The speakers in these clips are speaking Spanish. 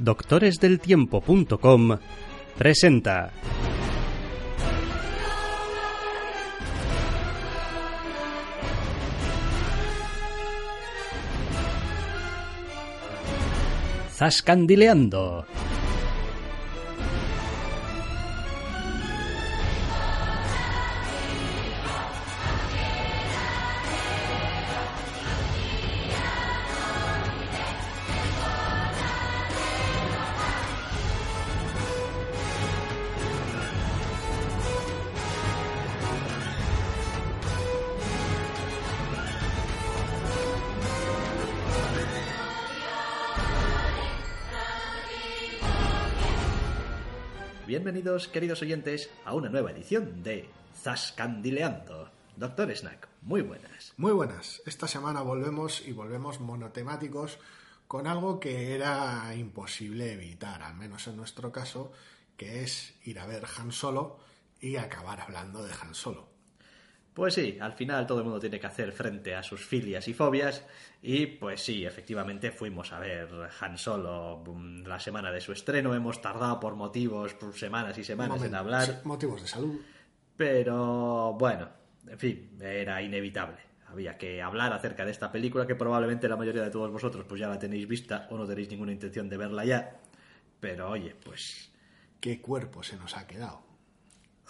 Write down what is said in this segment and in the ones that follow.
doctoresdeltiempo.com presenta Zascandileando. Queridos oyentes, a una nueva edición de Zascandileando. Doctor Snack, muy buenas. Muy buenas. Esta semana volvemos y volvemos monotemáticos con algo que era imposible evitar, al menos en nuestro caso, que es ir a ver Han Solo y acabar hablando de Han Solo. Pues sí, al final todo el mundo tiene que hacer frente a sus filias y fobias y pues sí, efectivamente fuimos a ver Han Solo mm, la semana de su estreno, hemos tardado por motivos, por semanas y semanas en hablar, Motivos de salud. pero bueno, en fin, era inevitable. Había que hablar acerca de esta película que probablemente la mayoría de todos vosotros pues ya la tenéis vista o no tenéis ninguna intención de verla ya. Pero oye, pues ¿Qué cuerpo se nos ha quedado?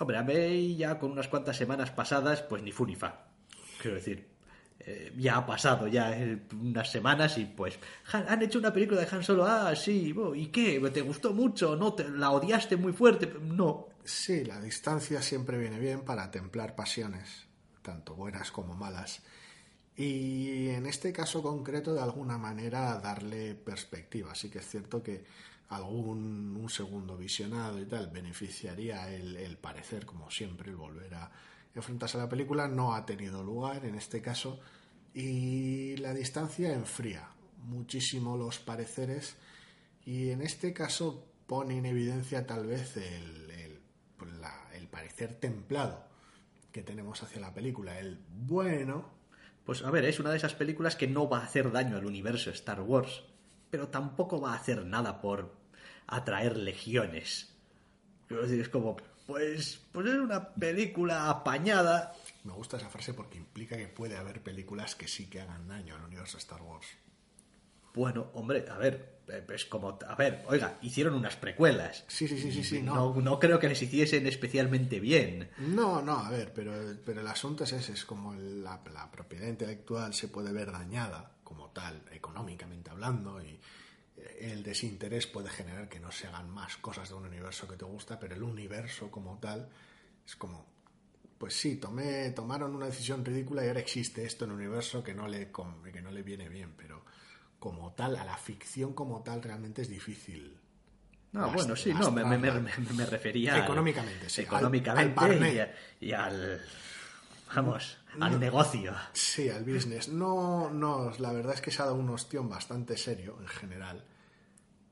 Hombre, a mí ya con unas cuantas semanas pasadas, pues ni fu ni fa. Quiero decir, eh, ya ha pasado ya eh, unas semanas y pues Han- hecho una película de Han Solo. Ah, sí, ¿y qué? ¿Te gustó mucho? ¿No? ¿Te, ¿La odiaste muy fuerte? No. Sí, la distancia siempre viene bien para templar pasiones, tanto buenas como malas. Y en este caso concreto, de alguna manera, darle perspectiva. Sí que es cierto que algún un segundo visionado y tal beneficiaría el, el parecer, como siempre, el volver a enfrentarse a la película. No ha tenido lugar en este caso. Y la distancia enfría muchísimo los pareceres. Y en este caso pone en evidencia tal vez el, el, el parecer templado que tenemos hacia la película. El bueno, Pues a ver, es una de esas películas que no va a hacer daño al universo Star Wars, pero tampoco va a hacer nada por atraer legiones. Es como, pues, pues es una película apañada me gusta esa frase porque implica que puede haber películas que sí que hagan daño al universo Star Wars. Bueno, hombre, a ver, es como, a ver, oiga, hicieron unas precuelas. Sí, sí, sí, sí, sí, no. No, no creo que les hiciesen especialmente bien. No, no, a ver, pero, pero el asunto es ese, es como la, la propiedad intelectual se puede ver dañada como tal, económicamente hablando, y el desinterés puede generar que no se hagan más cosas de un universo que te gusta, pero el universo como tal es como, pues sí, tomé, tomaron una decisión ridícula y ahora existe esto en un universo que no le, que no le viene bien, pero como tal, a la ficción como tal realmente es difícil. No, bueno, sí, no, me, me- me- lastrarla. me- me refería al- Económicamente, sí, al- económicamente y, a- y al, vamos, al negocio. Sí, al business. No, no, la verdad es que se ha dado un ostión bastante serio en general.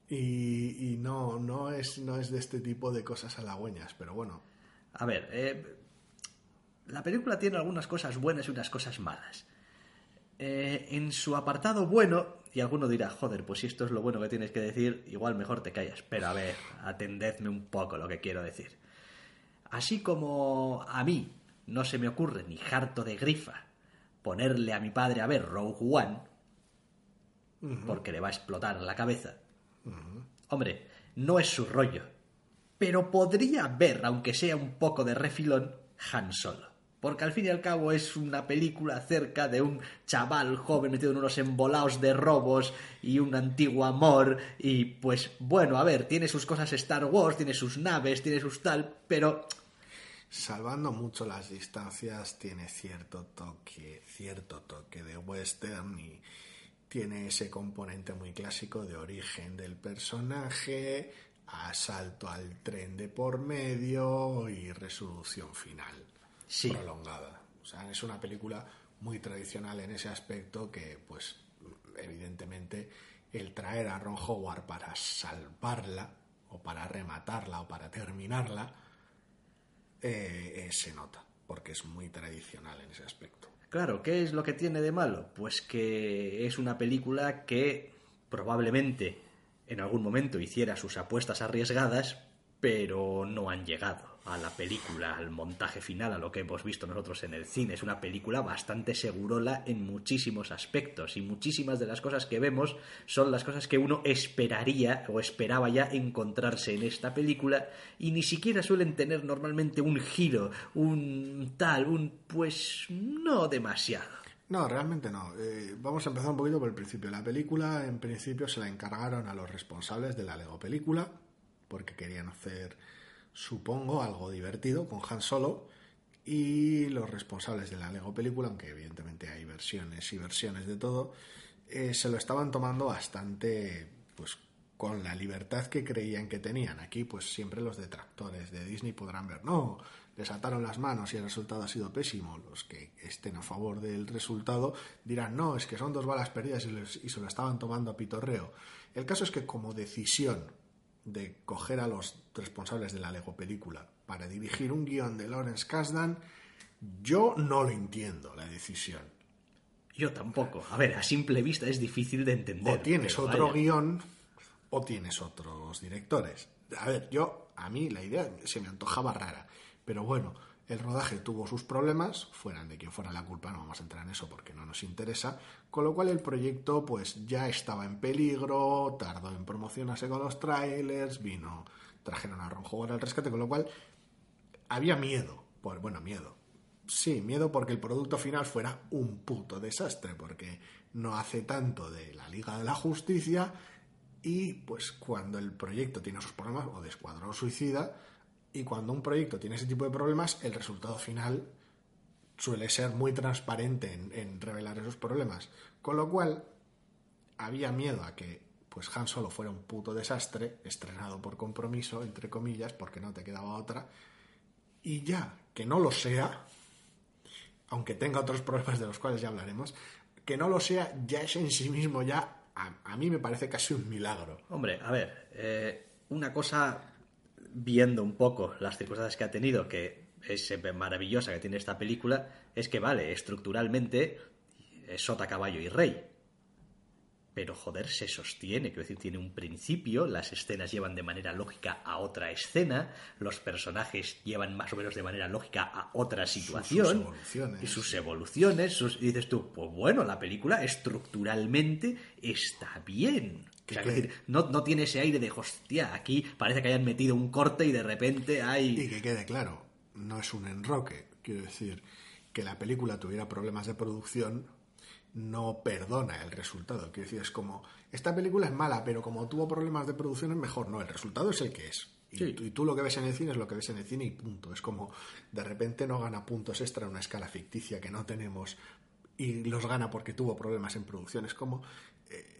Y, y no, no es, no es de este tipo de cosas halagüeñas, pero bueno. A ver, eh, la película tiene algunas cosas buenas y unas cosas malas. Eh, en su apartado bueno, y alguno dirá, joder, pues si esto es lo bueno que tienes que decir, igual mejor te callas. Pero a ver, atendedme un poco lo que quiero decir. Así como a mí no se me ocurre ni harto de grifa ponerle a mi padre a ver Rogue One, porque le va a explotar la cabeza. Hombre, no es su rollo. Pero podría ver, aunque sea un poco de refilón, Han Solo. Porque al fin y al cabo es una película acerca de un chaval joven metido en unos embolaos de robos y un antiguo amor. Y pues bueno, a ver, tiene sus cosas Star Wars, tiene sus naves, tiene sus tal, pero Salvando mucho las distancias, tiene cierto toque, cierto toque de western y tiene ese componente muy clásico de origen del personaje, asalto al tren de por medio y resolución final Sí. prolongada. O sea, es una película muy tradicional en ese aspecto que, pues, evidentemente, el traer a Ron Howard para salvarla o para rematarla o para terminarla eh, eh, se nota, porque es muy tradicional en ese aspecto. Claro, ¿qué es lo que tiene de malo? Pues que es una película que probablemente en algún momento hiciera sus apuestas arriesgadas, pero no han llegado a la película, al montaje final, a lo que hemos visto nosotros en el cine. Es una película bastante segurola en muchísimos aspectos y muchísimas de las cosas que vemos son las cosas que uno esperaría o esperaba ya encontrarse en esta película y ni siquiera suelen tener normalmente un giro, un tal, un pues no demasiado. No, realmente no. Eh, vamos a empezar un poquito por el principio. La película, en principio, se la encargaron a los responsables de la Lego película, porque querían hacer, supongo, algo divertido con Han Solo. Y los responsables de la Lego película, aunque evidentemente hay versiones y versiones de todo, eh, se lo estaban tomando bastante, pues, con la libertad que creían que tenían. Aquí, pues, siempre los detractores de Disney podrán ver, no, les ataron las manos y el resultado ha sido pésimo. Los que estén a favor del resultado dirán, no, es que son dos balas perdidas y, y se lo estaban tomando a pitorreo. El caso es que como decisión de coger a los responsables de la Lego película para dirigir un guion de Lawrence Kasdan, yo no lo entiendo la decisión. Yo tampoco. A ver, a simple vista es difícil de entender. O tienes otro vaya. guion o tienes otros directores. A ver, yo, a mí la idea se me antojaba rara. Pero bueno, el rodaje tuvo sus problemas, fueran de quien fuera la culpa, no vamos a entrar en eso porque no nos interesa. Con lo cual el proyecto pues ya estaba en peligro, tardó en promocionarse con los trailers, vino, trajeron a Ron Howard al rescate, con lo cual había miedo. Pues, bueno, miedo. Sí, miedo porque el producto final fuera un puto desastre, porque no hace tanto de la Liga de la Justicia y pues cuando el proyecto tiene sus problemas, o de Escuadrón Suicida, y cuando un proyecto tiene ese tipo de problemas, el resultado final suele ser muy transparente en, revelar esos problemas. Con lo cual, había miedo a que pues Han Solo fuera un puto desastre, estrenado por compromiso, entre comillas, porque no te quedaba otra, y ya, que no lo sea, aunque tenga otros problemas de los cuales ya hablaremos, que no lo sea ya es en sí mismo ya, a, a mí me parece casi un milagro. Hombre, a ver, eh, una cosa, viendo un poco las circunstancias que ha tenido, que es maravillosa que tiene esta película, es que, vale, estructuralmente es sota, caballo y rey. Pero joder, se sostiene, quiero decir, tiene un principio, las escenas llevan de manera lógica a otra escena, los personajes llevan más o menos de manera lógica a otra situación. evoluciones. Y sus evoluciones, sus- y dices tú, pues bueno, la película estructuralmente está bien. Que decir, no, no tiene ese aire de hostia, aquí parece que hayan metido un corte y de repente hay. Y que quede claro, no es un enroque. Quiero decir, que la película tuviera problemas de producción no perdona el resultado. Quiero decir, es como, esta película es mala, pero como tuvo problemas de producción es mejor. No, el resultado es el que es. Y, Sí. y tú lo que ves en el cine es lo que ves en el cine y punto. Es como, de repente no gana puntos extra en una escala ficticia que no tenemos y los gana porque tuvo problemas en producción. Es como,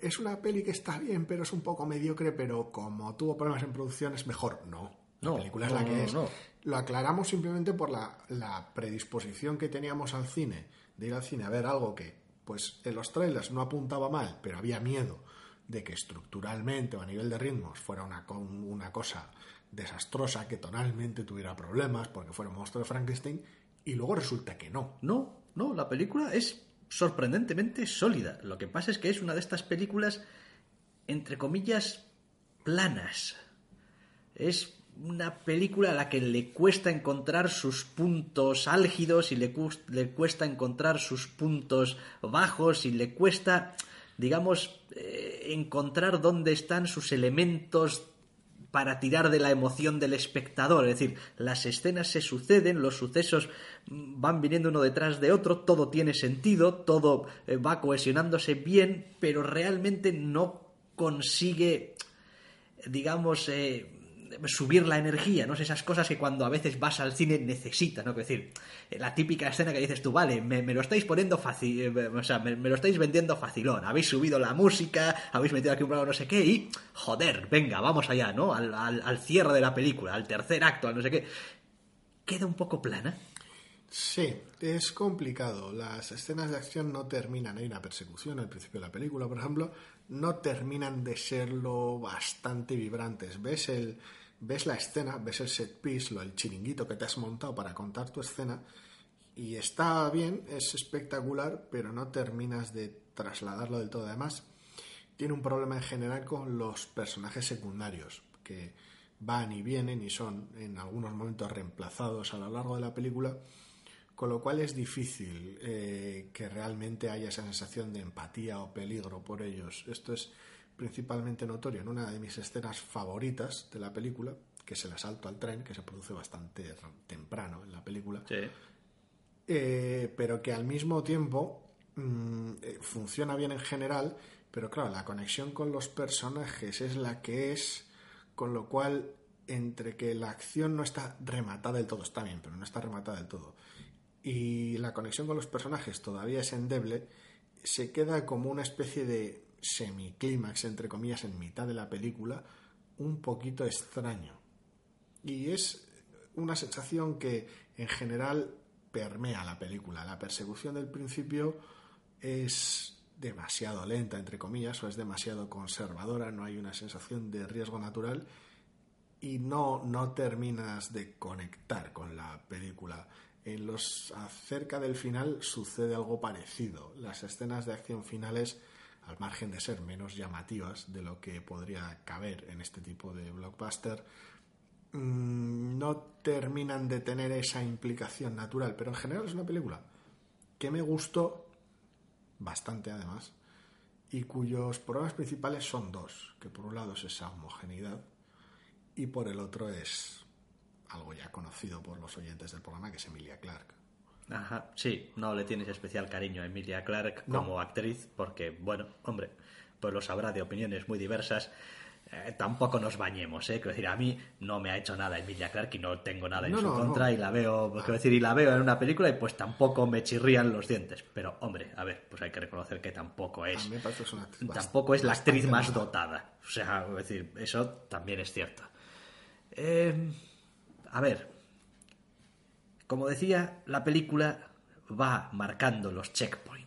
es una peli que está bien, pero es un poco mediocre, pero como tuvo problemas en producción es mejor. No, la No, película es la que no, es. no. Lo aclaramos simplemente por la, la predisposición que teníamos al cine, de ir al cine a ver algo que, pues en los trailers no apuntaba mal, pero había miedo de que estructuralmente o a nivel de ritmos fuera una, una cosa desastrosa, que tonalmente tuviera problemas porque fuera un monstruo de Frankenstein, y luego resulta que no. No, no, la película es sorprendentemente sólida. Lo que pasa es que es una de estas películas, entre comillas, planas. Es una película a la que le cuesta encontrar sus puntos álgidos y le, cuesta encontrar sus puntos bajos y le cuesta, digamos, eh, encontrar dónde están sus elementos para tirar de la emoción del espectador. Es decir, las escenas se suceden, los sucesos van viniendo uno detrás de otro, todo tiene sentido, todo eh, va cohesionándose bien, pero realmente no consigue, digamos, eh, subir la energía, ¿no? Esas cosas que cuando a veces vas al cine necesitas, ¿no? Es decir, eh, la típica escena que dices tú, vale, me, lo estáis poniendo fácil, eh, o sea, me, lo estáis vendiendo facilón, habéis subido la música, habéis metido aquí un programa no sé qué y, joder, venga, vamos allá, ¿no? Al, al- al cierre de la película, al tercer acto, al no sé qué. Queda un poco plana. Sí, es complicado. Las escenas de acción no terminan. Hay una persecución al principio de la película, por ejemplo, no terminan de serlo bastante vibrantes. Ves el, ves la escena, ves el set piece, lo, el chiringuito que te has montado para contar tu escena y está bien, es espectacular, pero no terminas de trasladarlo del todo. Además, tiene un problema en general con los personajes secundarios, que van y vienen y son en algunos momentos reemplazados a lo largo de la película, con lo cual es difícil eh, que realmente haya esa sensación de empatía o peligro por ellos. Esto es principalmente notorio en una de mis escenas favoritas de la película, que es el asalto al tren, que se produce bastante temprano en la película, Sí. eh, pero que al mismo tiempo mm, eh, funciona bien en general, pero claro, la conexión con los personajes es la que es, con lo cual, entre que la acción no está rematada del todo, está bien, pero no está rematada del todo, y la conexión con los personajes todavía es endeble, se queda como una especie de semiclímax, entre comillas, en mitad de la película, un poquito extraño. Y es una sensación que en general permea la película. La persecución del principio es demasiado lenta, entre comillas, o es demasiado conservadora, no hay una sensación de riesgo natural y no, no terminas de conectar con la película. En los acerca del final sucede algo parecido. Las escenas de acción finales, al margen de ser menos llamativas de lo que podría caber en este tipo de blockbuster, mm, no terminan de tener esa implicación natural. Pero en general es una película que me gustó bastante además y cuyos problemas principales son dos, que por un lado es esa homogeneidad y por el otro es algo ya conocido por los oyentes del programa, que es Emilia Clarke. Ajá, sí, no le tienes especial cariño a Emilia Clarke No. como actriz, porque, bueno, hombre, pues lo sabrá de opiniones muy diversas. Eh, tampoco nos bañemos, ¿eh? Quiero decir, a mí no me ha hecho nada Emilia Clarke y no tengo nada en No, su no, contra no. y la veo, pues, quiero decir, y la veo en una película y pues tampoco me chirrían los dientes. Pero, hombre, a ver, pues hay que reconocer que tampoco es... A mí me parece una actriz Tampoco es la actriz más dotada. O sea, es decir, eso también es cierto. Eh, a ver, como decía, la película va marcando los checkpoints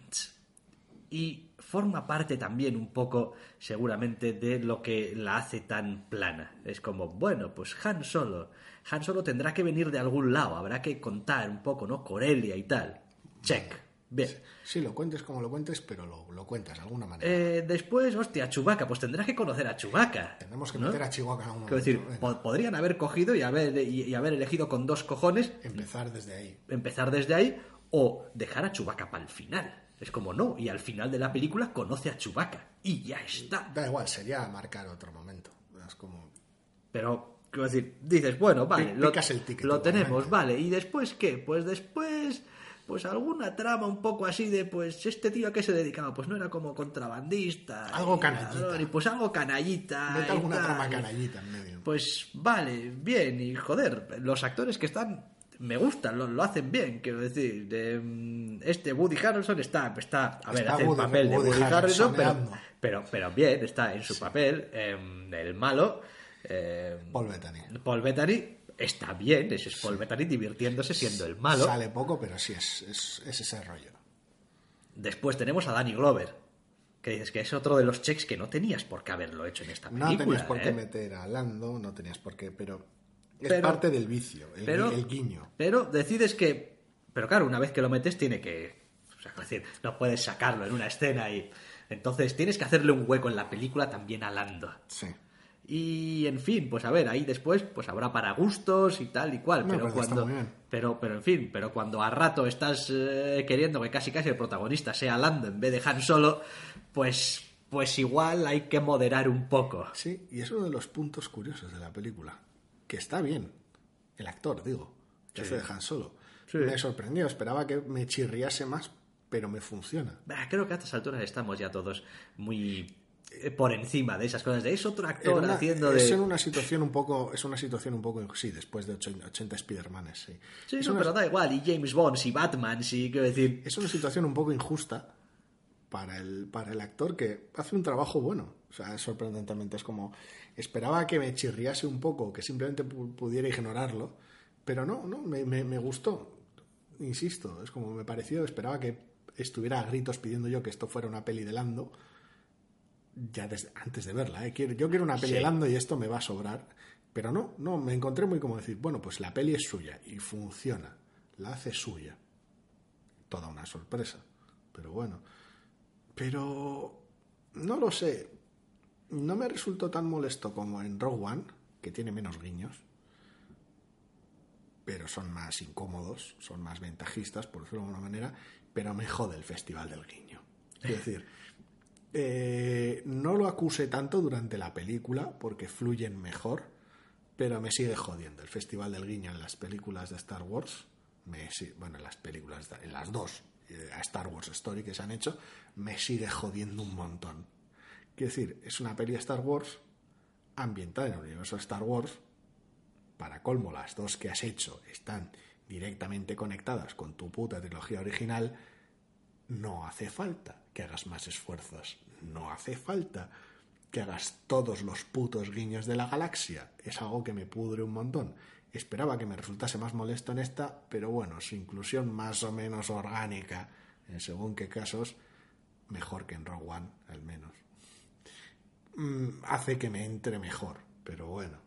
y forma parte también un poco, seguramente, de lo que la hace tan plana. Es como, bueno, pues Han Solo. Han Solo tendrá que venir de algún lado, habrá que contar un poco, ¿no? Corelia y tal. Check. Bien. Sí, lo cuentes como lo cuentes, pero lo, lo cuentas de alguna manera. Eh, después, hostia, Chubaca, pues tendrás que conocer a Chubaca. Tenemos que ¿no? meter a Chihuahua a uno. Quiero decir, Venga, po- podrían haber cogido y haber, y, y haber elegido con dos cojones, empezar desde ahí. empezar desde ahí, o dejar a Chubaca para el final. Es como no, y al final de la película conoce a Chubaca. Y ya está. Da igual, sería marcar otro momento. Es como. Pero, quiero decir, dices, bueno, vale, Pi- lo, picas el ticket lo tenemos, vale. ¿Y después qué? Pues después, pues alguna trama un poco así de, pues, este tío a qué se dedicaba, pues no era como contrabandista. Algo y canallita. Y pues algo canallita. Mete alguna tal. trama canallita en medio. Pues vale, bien, y joder, los actores que están me gustan, lo, lo hacen bien, quiero decir. de, mm, este Woody Harrelson está, está a ver, Está hace el Woody- papel de Woody Harrelson, pero, pero, pero bien, está en su papel, em, el malo. em, Paul Bettany. Paul Bettany está bien, ese es Paul Bettany divirtiéndose siendo el malo. Sale poco, pero sí es, es, es ese rollo. Después tenemos a Danny Glover, que dices que es otro de los checks que no tenías por qué haberlo hecho en esta No película. tenías por qué ¿eh? meter a Lando, no tenías por qué, pero es Pero- parte del vicio, el, pero, el guiño. Pero decides que. Pero claro, una vez que lo metes, tiene que. O sea, es decir, no puedes sacarlo en una escena y. Entonces tienes que hacerle un hueco en la película también a Lando. Sí. Y en fin, pues a ver, ahí después pues habrá para gustos y tal y cual. No, pero está cuando. Pero, pero en fin, pero cuando a rato estás eh, queriendo que casi casi el protagonista sea Lando en vez de Han Solo, pues. Pues igual hay que moderar un poco. Sí, y es uno de los puntos curiosos de la película. Que está bien. El actor, digo. Que hace de Han Solo. Sí. Me sorprendió, esperaba que me chirriase más, pero me funciona. Bah, Creo que a estas alturas estamos ya todos muy por encima de esas cosas. De es otro actor una- haciendo es de. en una situación un poco, es una situación un poco, sí, después de 80, 80 Spider-Manes, sí. Sí, es, no, una, pero da igual. Y James Bond, y Batman, sí, quiero decir. es una situación un poco injusta para el, para el actor que hace un trabajo bueno. O sea, sorprendentemente es como, esperaba que me chirriase un poco, que simplemente pu- pudiera ignorarlo, pero no, no, me, me, me gustó. Insisto, es como me pareció, esperaba que estuviera a gritos pidiendo yo que esto fuera una peli de Lando, ya desde, antes de verla. ¿eh? Quiero- yo quiero una peli Sí. Lando y esto me va a sobrar. Pero no, no, me encontré muy como decir, bueno, pues la peli es suya y funciona, la hace suya. Toda una sorpresa, pero bueno. Pero no lo sé, no me resultó tan molesto como en Rogue One, que tiene menos guiños, pero son más incómodos, son más ventajistas, por decirlo de alguna manera, pero me jode el Festival del Guiño. Es decir, eh, no lo acuse tanto durante la película porque fluyen mejor, pero me sigue jodiendo. El Festival del Guiño en las películas de Star Wars, me, bueno, en las películas, en las dos eh, Star Wars Story que se han hecho, me sigue jodiendo un montón. Quiero decir, es una peli Star Wars ambientada en el universo Star Wars. Para colmo, las dos que has hecho están directamente conectadas con tu puta trilogía original. No hace falta que hagas más esfuerzos. No hace falta que hagas todos los putos guiños de la galaxia. Es algo que me pudre un montón. Esperaba que me resultase más molesto en esta, pero bueno, su inclusión más o menos orgánica, en según qué casos, mejor que en Rogue One, al menos. Mm, hace que me entre mejor, pero bueno.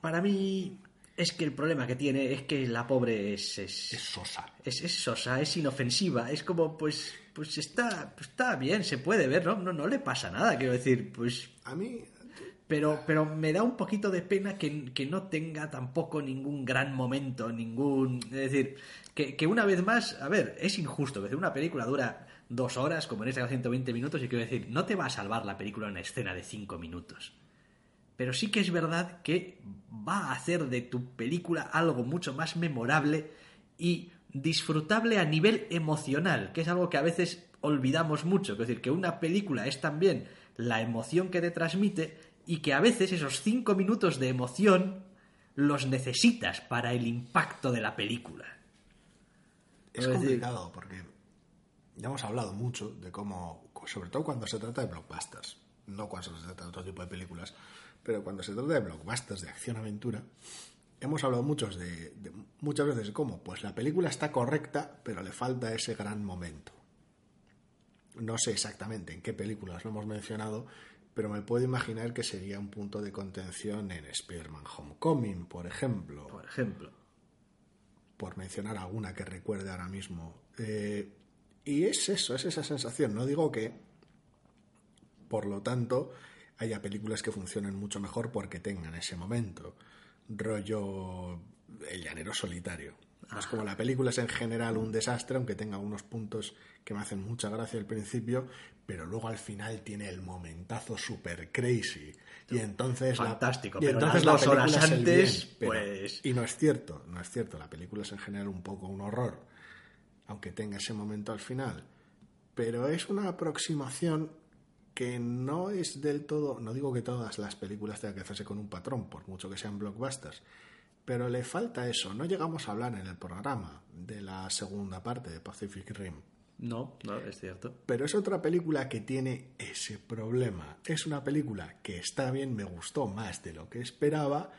para mí es que el problema que tiene es que la pobre es... Es, sosa. Es, sosa, es inofensiva. Es como, pues, pues está, pues está bien, se puede ver, ¿no? ¿no? No le pasa nada, quiero decir, pues... A mí... Pero, pero me da un poquito de pena que, que no tenga tampoco ningún gran momento, ningún... Es decir, que, que una vez más, a ver, es injusto. que una película dura dos horas, como en caso 120 minutos, y quiero decir, no te va a salvar la película en una escena de cinco minutos pero sí que es verdad que va a hacer de tu película algo mucho más memorable y disfrutable a nivel emocional, que es algo que a veces olvidamos mucho. Es decir, que una película es también la emoción que te transmite y que a veces esos cinco minutos de emoción los necesitas para el impacto de la película. Es complicado porque ya hemos hablado mucho de cómo, sobre todo cuando se trata de blockbusters, no cuando se trata de otro tipo de películas, pero cuando se trata de blockbusters de acción-aventura, hemos hablado muchos de, muchas veces de cómo pues la película está correcta, pero le falta ese gran momento. No sé exactamente en qué películas lo hemos mencionado, pero me puedo imaginar que sería un punto de contención en Spider-Man Homecoming, por ejemplo. Por ejemplo. Por mencionar alguna que recuerde ahora mismo. Eh, y es eso, es esa sensación. No digo que, por lo tanto, haya películas que funcionen mucho mejor porque tengan ese momento. Rollo El llanero solitario. es como la película es en general un desastre, aunque tenga unos puntos que me hacen mucha gracia al principio, pero luego al final tiene el momentazo super crazy. Y entonces Fantástico, y entonces las horas antes, pues... Y no es cierto, no es cierto. La película es en general un poco un horror, aunque tenga ese momento al final. Pero es una aproximación que no es del todo, no digo que todas las películas tengan que hacerse con un patrón, por mucho que sean blockbusters, pero le falta eso. No llegamos a hablar en el programa de la segunda parte de Pacific Rim. No, no, es cierto. Pero es otra película que tiene ese problema. Es una película que está bien, me gustó más de lo que esperaba,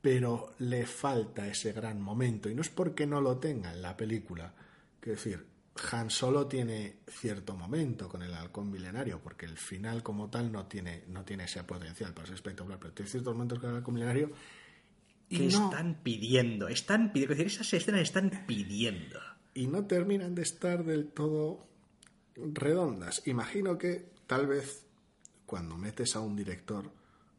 pero le falta ese gran momento. Y no es porque no lo tenga en la película. Quiero decir, han Solo tiene cierto momento con el halcón milenario, porque el final como tal no tiene, no tiene ese potencial para ser espectacular, pero tiene ciertos momentos con el halcón milenario. Y están pidiendo, están pidiendo, es decir, esas escenas están pidiendo. Y no terminan de estar del todo redondas. Imagino que tal vez cuando metes a un director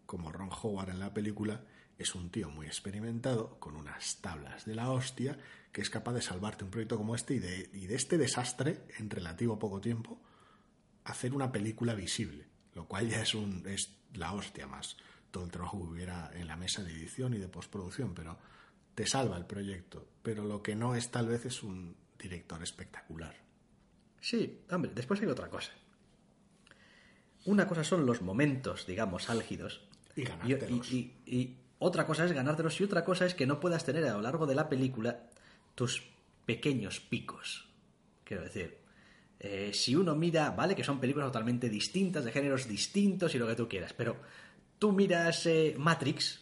como Ron Howard en la película, es un tío muy experimentado, con unas tablas de la hostia, que es capaz de salvarte un proyecto como este y de, y de este desastre, en relativo poco tiempo, hacer una película visible, lo cual ya es, un, es la hostia más todo el trabajo que hubiera en la mesa de edición y de postproducción, pero te salva el proyecto. Pero lo que no es tal vez es un director espectacular. Sí, hombre, después hay otra cosa. Una cosa son los momentos, digamos, álgidos. Y ganártelos. y, otra cosa es ganártelos y otra cosa es que no puedas tener a lo largo de la película tus pequeños picos. Quiero decir, eh, si uno mira, vale, que son películas totalmente distintas, de géneros distintos y lo que tú quieras, pero tú miras eh, Matrix,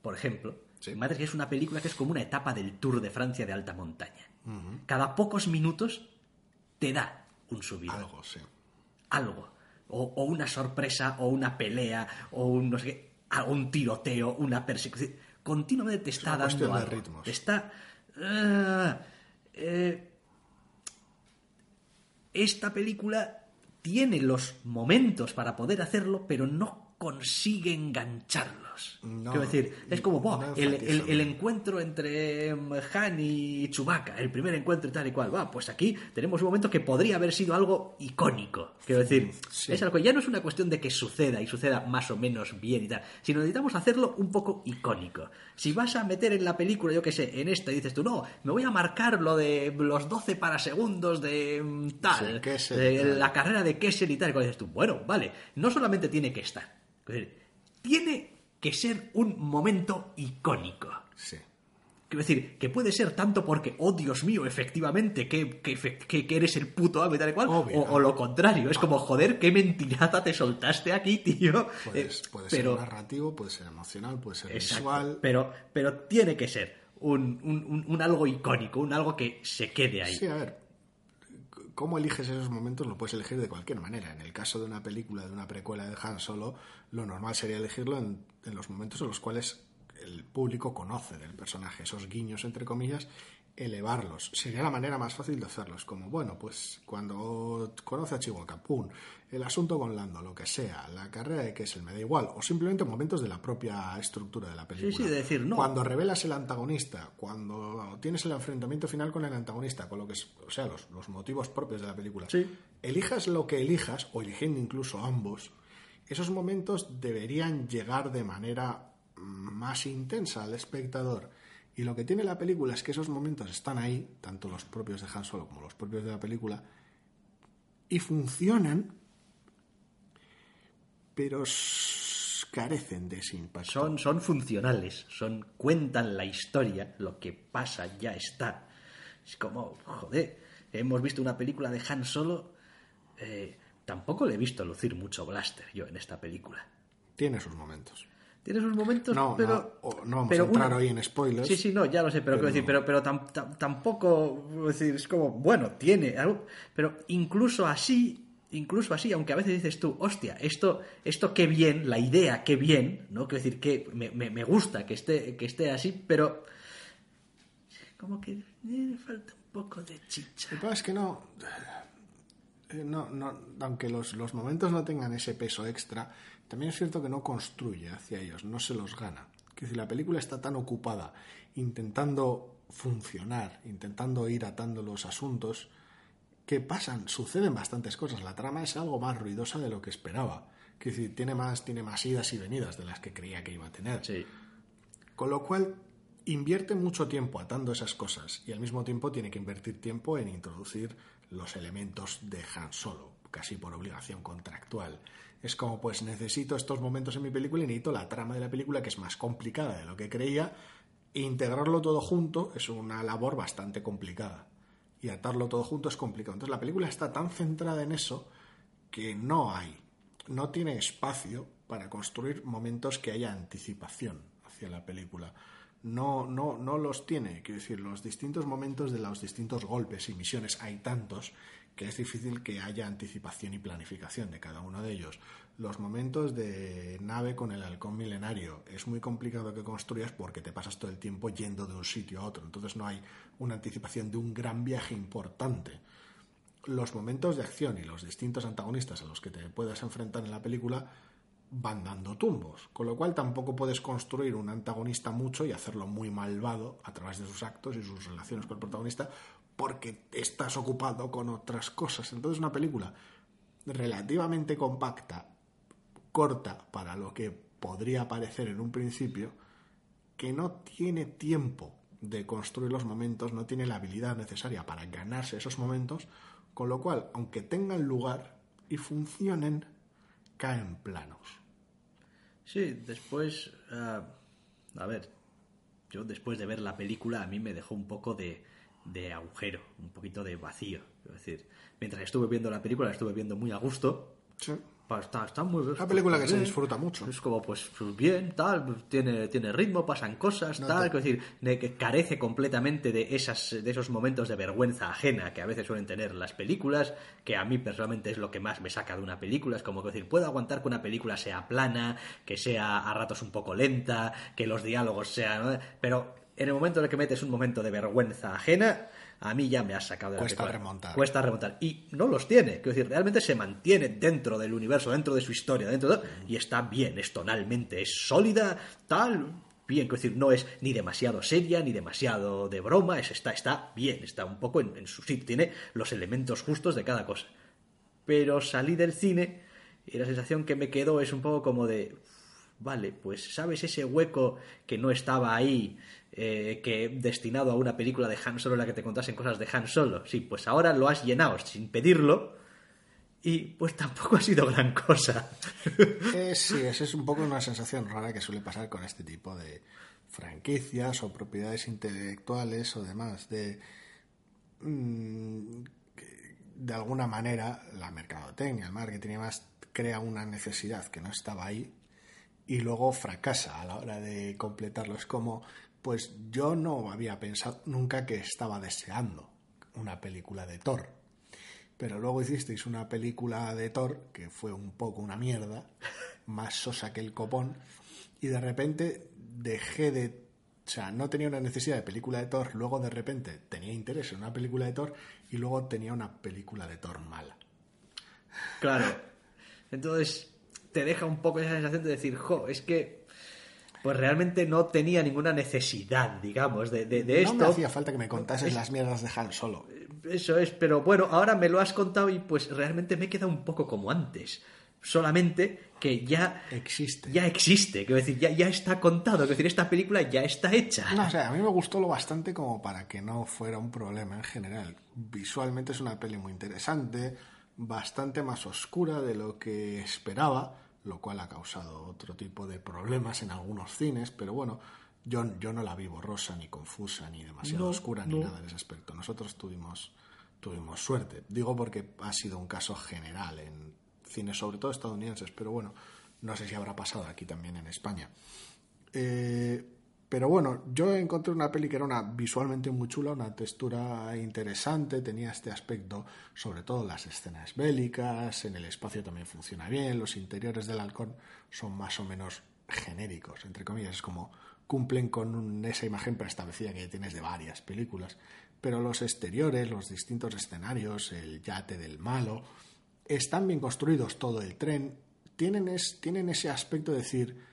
por ejemplo. Matrix es una película que es como una etapa del Tour de Francia de alta montaña. Cada pocos minutos te da un subido. Algo, sí. Algo. O, o, una sorpresa, o una pelea, o un no sé qué un tiroteo, una persecución. Continuamente te está dando algo. ritmos. está. Ah, eh, esta película tiene los momentos para poder hacerlo, pero no consigue engancharlos. No, Quiero decir, es como no el, enfatizo. el- el encuentro entre mm, Han y Chewbacca, el primer encuentro y tal y cual. Va, pues aquí tenemos un momento que podría haber sido algo icónico. Quiero decir, Sí. es algo, ya no es una cuestión de que suceda y suceda más o menos bien y tal, sino necesitamos hacerlo un poco icónico. Si vas a meter en la película, yo qué sé, en esta y dices tú, no, me voy a marcar lo de los 12 para segundos de mm, tal, Sí, Kessel de tal. la carrera de Kessel y tal, y cuando dices tú, bueno, vale, no solamente tiene que estar, tiene que ser un momento icónico. Sí. Quiero decir, que puede ser tanto porque, oh Dios mío, efectivamente, que, que, que- que eres el puto amo y tal y cual, Obvio. o, o lo contrario, es como, joder, qué mentiraza te soltaste aquí, tío. Puedes- Eh, puede pero, ser narrativo, puede ser emocional, puede ser exacto, visual. pero, pero tiene que ser un, un- un- un algo icónico, un algo que se quede ahí. Sí, a ver, cómo eliges esos momentos lo puedes elegir de cualquier manera. En el caso de una película, de una precuela de Han Solo, lo normal sería elegirlo en, en los momentos en los cuales el público conoce del personaje, esos guiños, entre comillas, elevarlos. Sería la manera más fácil de hacerlos, como, bueno, pues cuando conoce a Chihuahua, pum, el asunto con Lando, lo que sea, la carrera de Kessel, me da igual, o simplemente momentos de la propia estructura de la película. sí, de decir, no. Cuando revelas el antagonista, cuando tienes el enfrentamiento final con el antagonista, con lo que es, o sea, los, los motivos propios de la película, Sí. elijas lo que elijas, o eligiendo incluso ambos, esos momentos deberían llegar de manera más intensa al espectador. Y lo que tiene la película es que esos momentos están ahí, tanto los propios de Han Solo como los propios de la película, y funcionan, pero carecen de ese impacto. Son, son funcionales, son, cuentan la historia, lo que pasa ya está. Es como, joder, hemos visto una película de Han Solo, eh, tampoco le he visto lucir mucho Blaster yo en esta película. Tiene sus momentos. Tiene sus momentos, No, pero... no, vamos pero a entrar una- hoy en spoilers. Sí, sí, no, ya lo sé, pero, Pero- quiero decir, pero, pero tam- tam- tampoco, decir, es como, bueno, tiene algo, pero incluso así, incluso así, aunque a veces dices tú, hostia, esto, esto qué bien, la idea qué bien, ¿no? Quiero decir que me, me- me gusta que esté, que esté así, pero como que eh, falta un poco de chicha. Lo que pasa es que no. eh, no, no aunque los, los momentos no tengan ese peso extra, también es cierto que no construye hacia ellos, no se los gana. Que si la película está tan ocupada intentando funcionar, intentando ir atando los asuntos, que pasan, suceden bastantes cosas. La trama es algo más ruidosa de lo que esperaba. Que decir, tiene más, tiene más idas y venidas de las que creía que iba a tener. Sí. Con lo cual, invierte mucho tiempo atando esas cosas y al mismo tiempo tiene que invertir tiempo en introducir los elementos de Han Solo, casi por obligación contractual. Es como, pues necesito estos momentos en mi película y necesito la trama de la película, que es más complicada de lo que creía, integrarlo todo junto es una labor bastante complicada. Y atarlo todo junto es complicado. Entonces la película está tan centrada en eso que no hay, no tiene espacio para construir momentos que haya anticipación hacia la película. No, no, no los tiene, quiero decir, los distintos momentos de los distintos golpes y misiones hay tantos que es difícil que haya anticipación y planificación de cada uno de ellos. Los momentos de nave con el halcón milenario es muy complicado que construyas porque te pasas todo el tiempo yendo de un sitio a otro, entonces no hay una anticipación de un gran viaje importante los momentos de acción y los distintos antagonistas a los que te puedas enfrentar en la película van dando tumbos, con lo cual tampoco puedes construir un antagonista mucho y hacerlo muy malvado a través de sus actos y sus relaciones con el protagonista porque estás ocupado con otras cosas. Entonces una película relativamente compacta, corta para lo que podría parecer en un principio, que no tiene tiempo de construir los momentos, no tiene la habilidad necesaria para ganarse esos momentos, con lo cual, aunque tengan lugar y funcionen, caen planos. Sí, después, ah, a ver, yo después de ver la película a mí me dejó un poco de, de agujero, un poquito de vacío. Es decir, mientras estuve viendo la película, la estuve viendo muy a gusto. Sí. Está, está muy Una película que se bien. disfruta mucho. Es como, pues, bien, tal, tiene, tiene ritmo, pasan cosas, No tal. Quiero decir, de que carece completamente de, esas, de esos momentos de vergüenza ajena que a veces suelen tener las películas, que a mí personalmente es lo que más me saca de una película. Es como que decir, puedo aguantar que una película sea plana, que sea a ratos un poco lenta, que los diálogos sean. ¿no? Pero en el momento en el que metes un momento de vergüenza ajena, a mí ya me has sacado de la Cuesta película. remontar. Cuesta remontar. Y no los tiene. Quiero decir, realmente se mantiene dentro del universo, dentro de su historia, dentro de... Y está bien, es tonalmente, es sólida, tal... Bien, quiero decir, no es ni demasiado seria, ni demasiado de broma, es, está, está bien, está un poco en, en su sitio, tiene los elementos justos de cada cosa. Pero salí del cine y la sensación que me quedó es un poco como de, vale, pues sabes ese hueco que no estaba ahí, eh, que destinado a una película de Han Solo en la que te contasen cosas de Han Solo. Sí, pues ahora lo has llenado sin pedirlo y pues tampoco ha sido gran cosa. Eh, sí, esa es un poco una sensación rara que suele pasar con este tipo de franquicias o propiedades intelectuales o demás. De, mm, de alguna manera, la mercadotecnia, el marketing y demás, crea una necesidad que no estaba ahí y luego fracasa a la hora de completarlo. Es como, pues yo no había pensado nunca que estaba deseando una película de Thor. Pero luego hicisteis una película de Thor que fue un poco una mierda, más sosa que el copón, y de repente dejé de... O sea, no tenía una necesidad de película de Thor, luego de repente tenía interés en una película de Thor y luego tenía una película de Thor mala. Claro. Entonces te deja un poco esa sensación de decir, jo, es que pues realmente no tenía ninguna necesidad, digamos, de, de, de no esto. me hacía falta que me contases las mierdas de Han Solo. Eso es, pero bueno, ahora me lo has contado y pues realmente me queda un poco como antes. Solamente que ya Existe. Ya existe, quiero decir, ya, ya está contado, quiero decir, esta película ya está hecha. No, o sea, a mí me gustó lo bastante como para que no fuera un problema en general. Visualmente es una peli muy interesante, bastante más oscura de lo que esperaba, lo cual ha causado otro tipo de problemas en algunos cines, pero bueno, yo, yo no la vi borrosa, ni confusa, ni demasiado No, oscura, ni nada de ese aspecto. Nosotros tuvimos, tuvimos suerte. Digo porque ha sido un caso general en cines, sobre todo estadounidenses, pero bueno, no sé si habrá pasado aquí también en España. Eh, pero bueno, yo encontré una peli que era una visualmente muy chula, una textura interesante, tenía este aspecto, sobre todo las escenas bélicas, en el espacio también funciona bien, los interiores del halcón son más o menos genéricos, entre comillas, es como cumplen con esa imagen preestablecida que tienes de varias películas, pero los exteriores, los distintos escenarios, el yate del malo, están bien construidos, todo el tren, tienen, es, tienen ese aspecto de decir,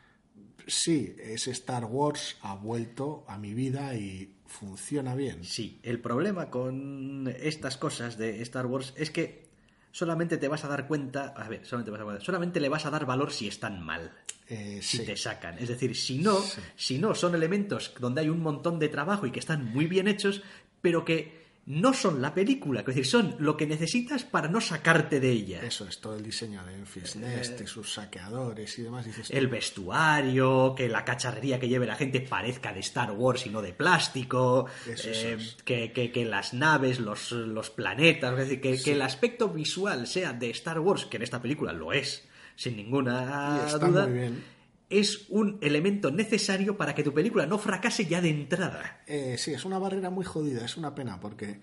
sí, es Star Wars, ha vuelto a mi vida y funciona bien. Sí, el problema con estas cosas de Star Wars es que solamente te vas a dar cuenta, a ver, solamente, vas a solamente le vas a dar valor si están mal. Eh, si sí. te sacan. Es decir, si no, si no son elementos donde hay un montón de trabajo y que están muy bien hechos, pero que no son la película, es decir, son lo que necesitas para no sacarte de ella. Eso es todo el diseño de Enfys Nest y sus saqueadores y demás. Dices, El vestuario, que la cacharrería que lleve la gente parezca de Star Wars y no de plástico, Eso, eh, eso es. que, que- que las naves, los, los planetas, es decir, que, que el aspecto visual sea de Star Wars, que en esta película lo es, sin ninguna Y está duda, muy bien. Es un elemento necesario para que tu película no fracase ya de entrada. Eh, sí, es una barrera muy jodida, es una pena, porque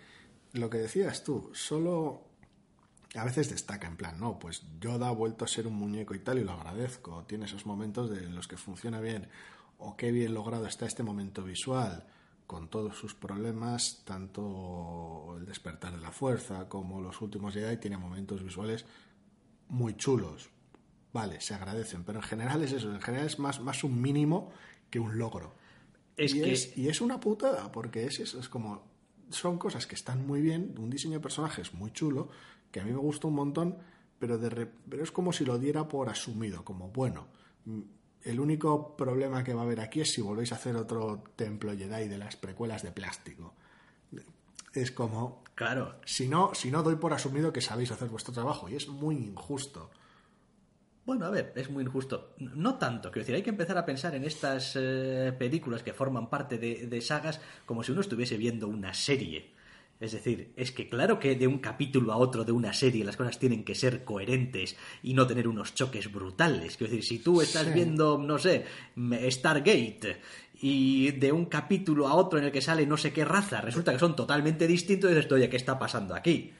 lo que decías tú, solo a veces destaca en plan, no, pues Yoda ha vuelto a ser un muñeco y tal, y lo agradezco. Tiene esos momentos de los que funciona bien, o qué bien logrado está este momento visual, con todos sus problemas, tanto el despertar de la fuerza como los últimos Jedi, tiene momentos visuales muy chulos. Vale, se agradecen, pero en general es eso, en general es más, más un mínimo que un logro. Es y, que es, y es una putada, porque es eso, es como. Son cosas que están muy bien, un diseño de personajes muy chulo, que a mí me gusta un montón, pero, de re- pero es como si lo diera por asumido, como bueno. mm, El único problema que va a haber aquí es si volvéis a hacer otro templo Jedi de las precuelas de plástico. Es como. Claro, Si no, si no doy por asumido que sabéis hacer vuestro trabajo, y es muy injusto. Bueno, a ver, es muy injusto. No tanto, quiero decir, hay que empezar a pensar en estas eh, películas que forman parte de, de sagas como si uno estuviese viendo una serie. Es decir, es que claro que de un capítulo a otro de una serie las cosas tienen que ser coherentes y no tener unos choques brutales. Quiero decir, si tú estás Sí. viendo, no sé, m- Stargate y de un capítulo a otro en el que sale no sé qué raza, resulta que son totalmente distintos y dices, oye, ¿qué está pasando aquí?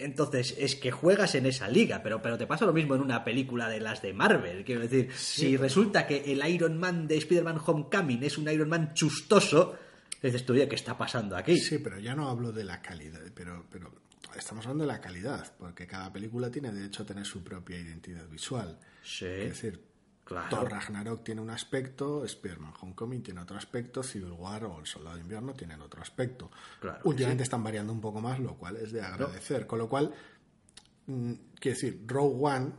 Entonces, es que juegas en esa liga, pero, pero te pasa lo mismo en una película de las de Marvel. Quiero decir, si resulta que el Iron Man de Spider-Man Homecoming es un Iron Man chustoso, Dices tú, ¿qué está pasando aquí? Sí, pero ya no hablo de la calidad, pero, pero estamos hablando de la calidad, porque cada película tiene derecho a tener su propia identidad visual. Sí. Es decir, Claro. Thor Ragnarok tiene un aspecto, Spider-Man Homecoming tiene otro aspecto, Civil War o El Soldado de Invierno tienen otro aspecto. Claro, Últimamente están variando un poco más, lo cual es de agradecer. Con lo cual, mm, quiero decir, Rogue One,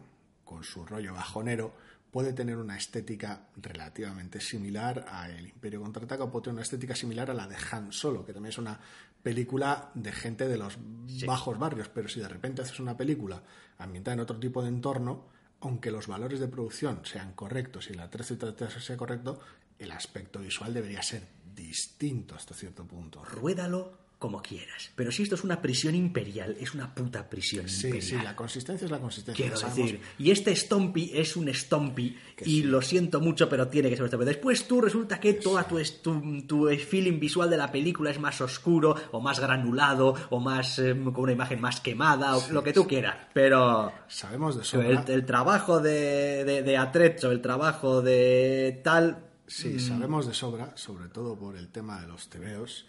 con su rollo bajonero, puede tener una estética relativamente similar a El Imperio Contraataca, o puede tener una estética similar a la de Han Solo, que también es una película de gente de los bajos barrios, pero si de repente haces una película ambientada en otro tipo de entorno, aunque los valores de producción sean correctos y la 13 y 13 sea correcto, el aspecto visual debería ser distinto hasta cierto punto. Ruédalo como quieras. Pero si esto es una prisión imperial, es una puta prisión Sí, imperial. sí, la consistencia es la consistencia. Quiero decir, y este Stompy es un Stompy Que y sí. lo siento mucho, pero tiene que ser. Pero después tú resulta que toda tu, es- tu, tu feeling visual de la película es más oscuro o más granulado o más eh, con una imagen más quemada o lo que tú quieras. Pero Sabemos de el, sobra. el trabajo de, de, de Atrecho, el trabajo de tal... Sí, Mm. sabemos de sobra, sobre todo por el tema de los tebeos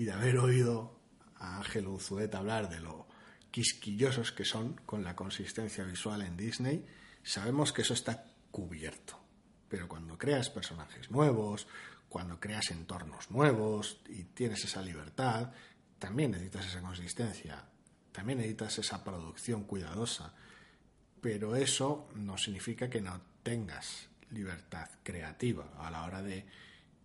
y de haber oído a Ángel Unzueta hablar de lo quisquillosos que son con la consistencia visual en Disney. Sabemos que eso está cubierto. Pero cuando creas personajes nuevos, cuando creas entornos nuevos y tienes esa libertad, también necesitas esa consistencia, también necesitas esa producción cuidadosa pero eso no significa que no tengas libertad creativa a la hora de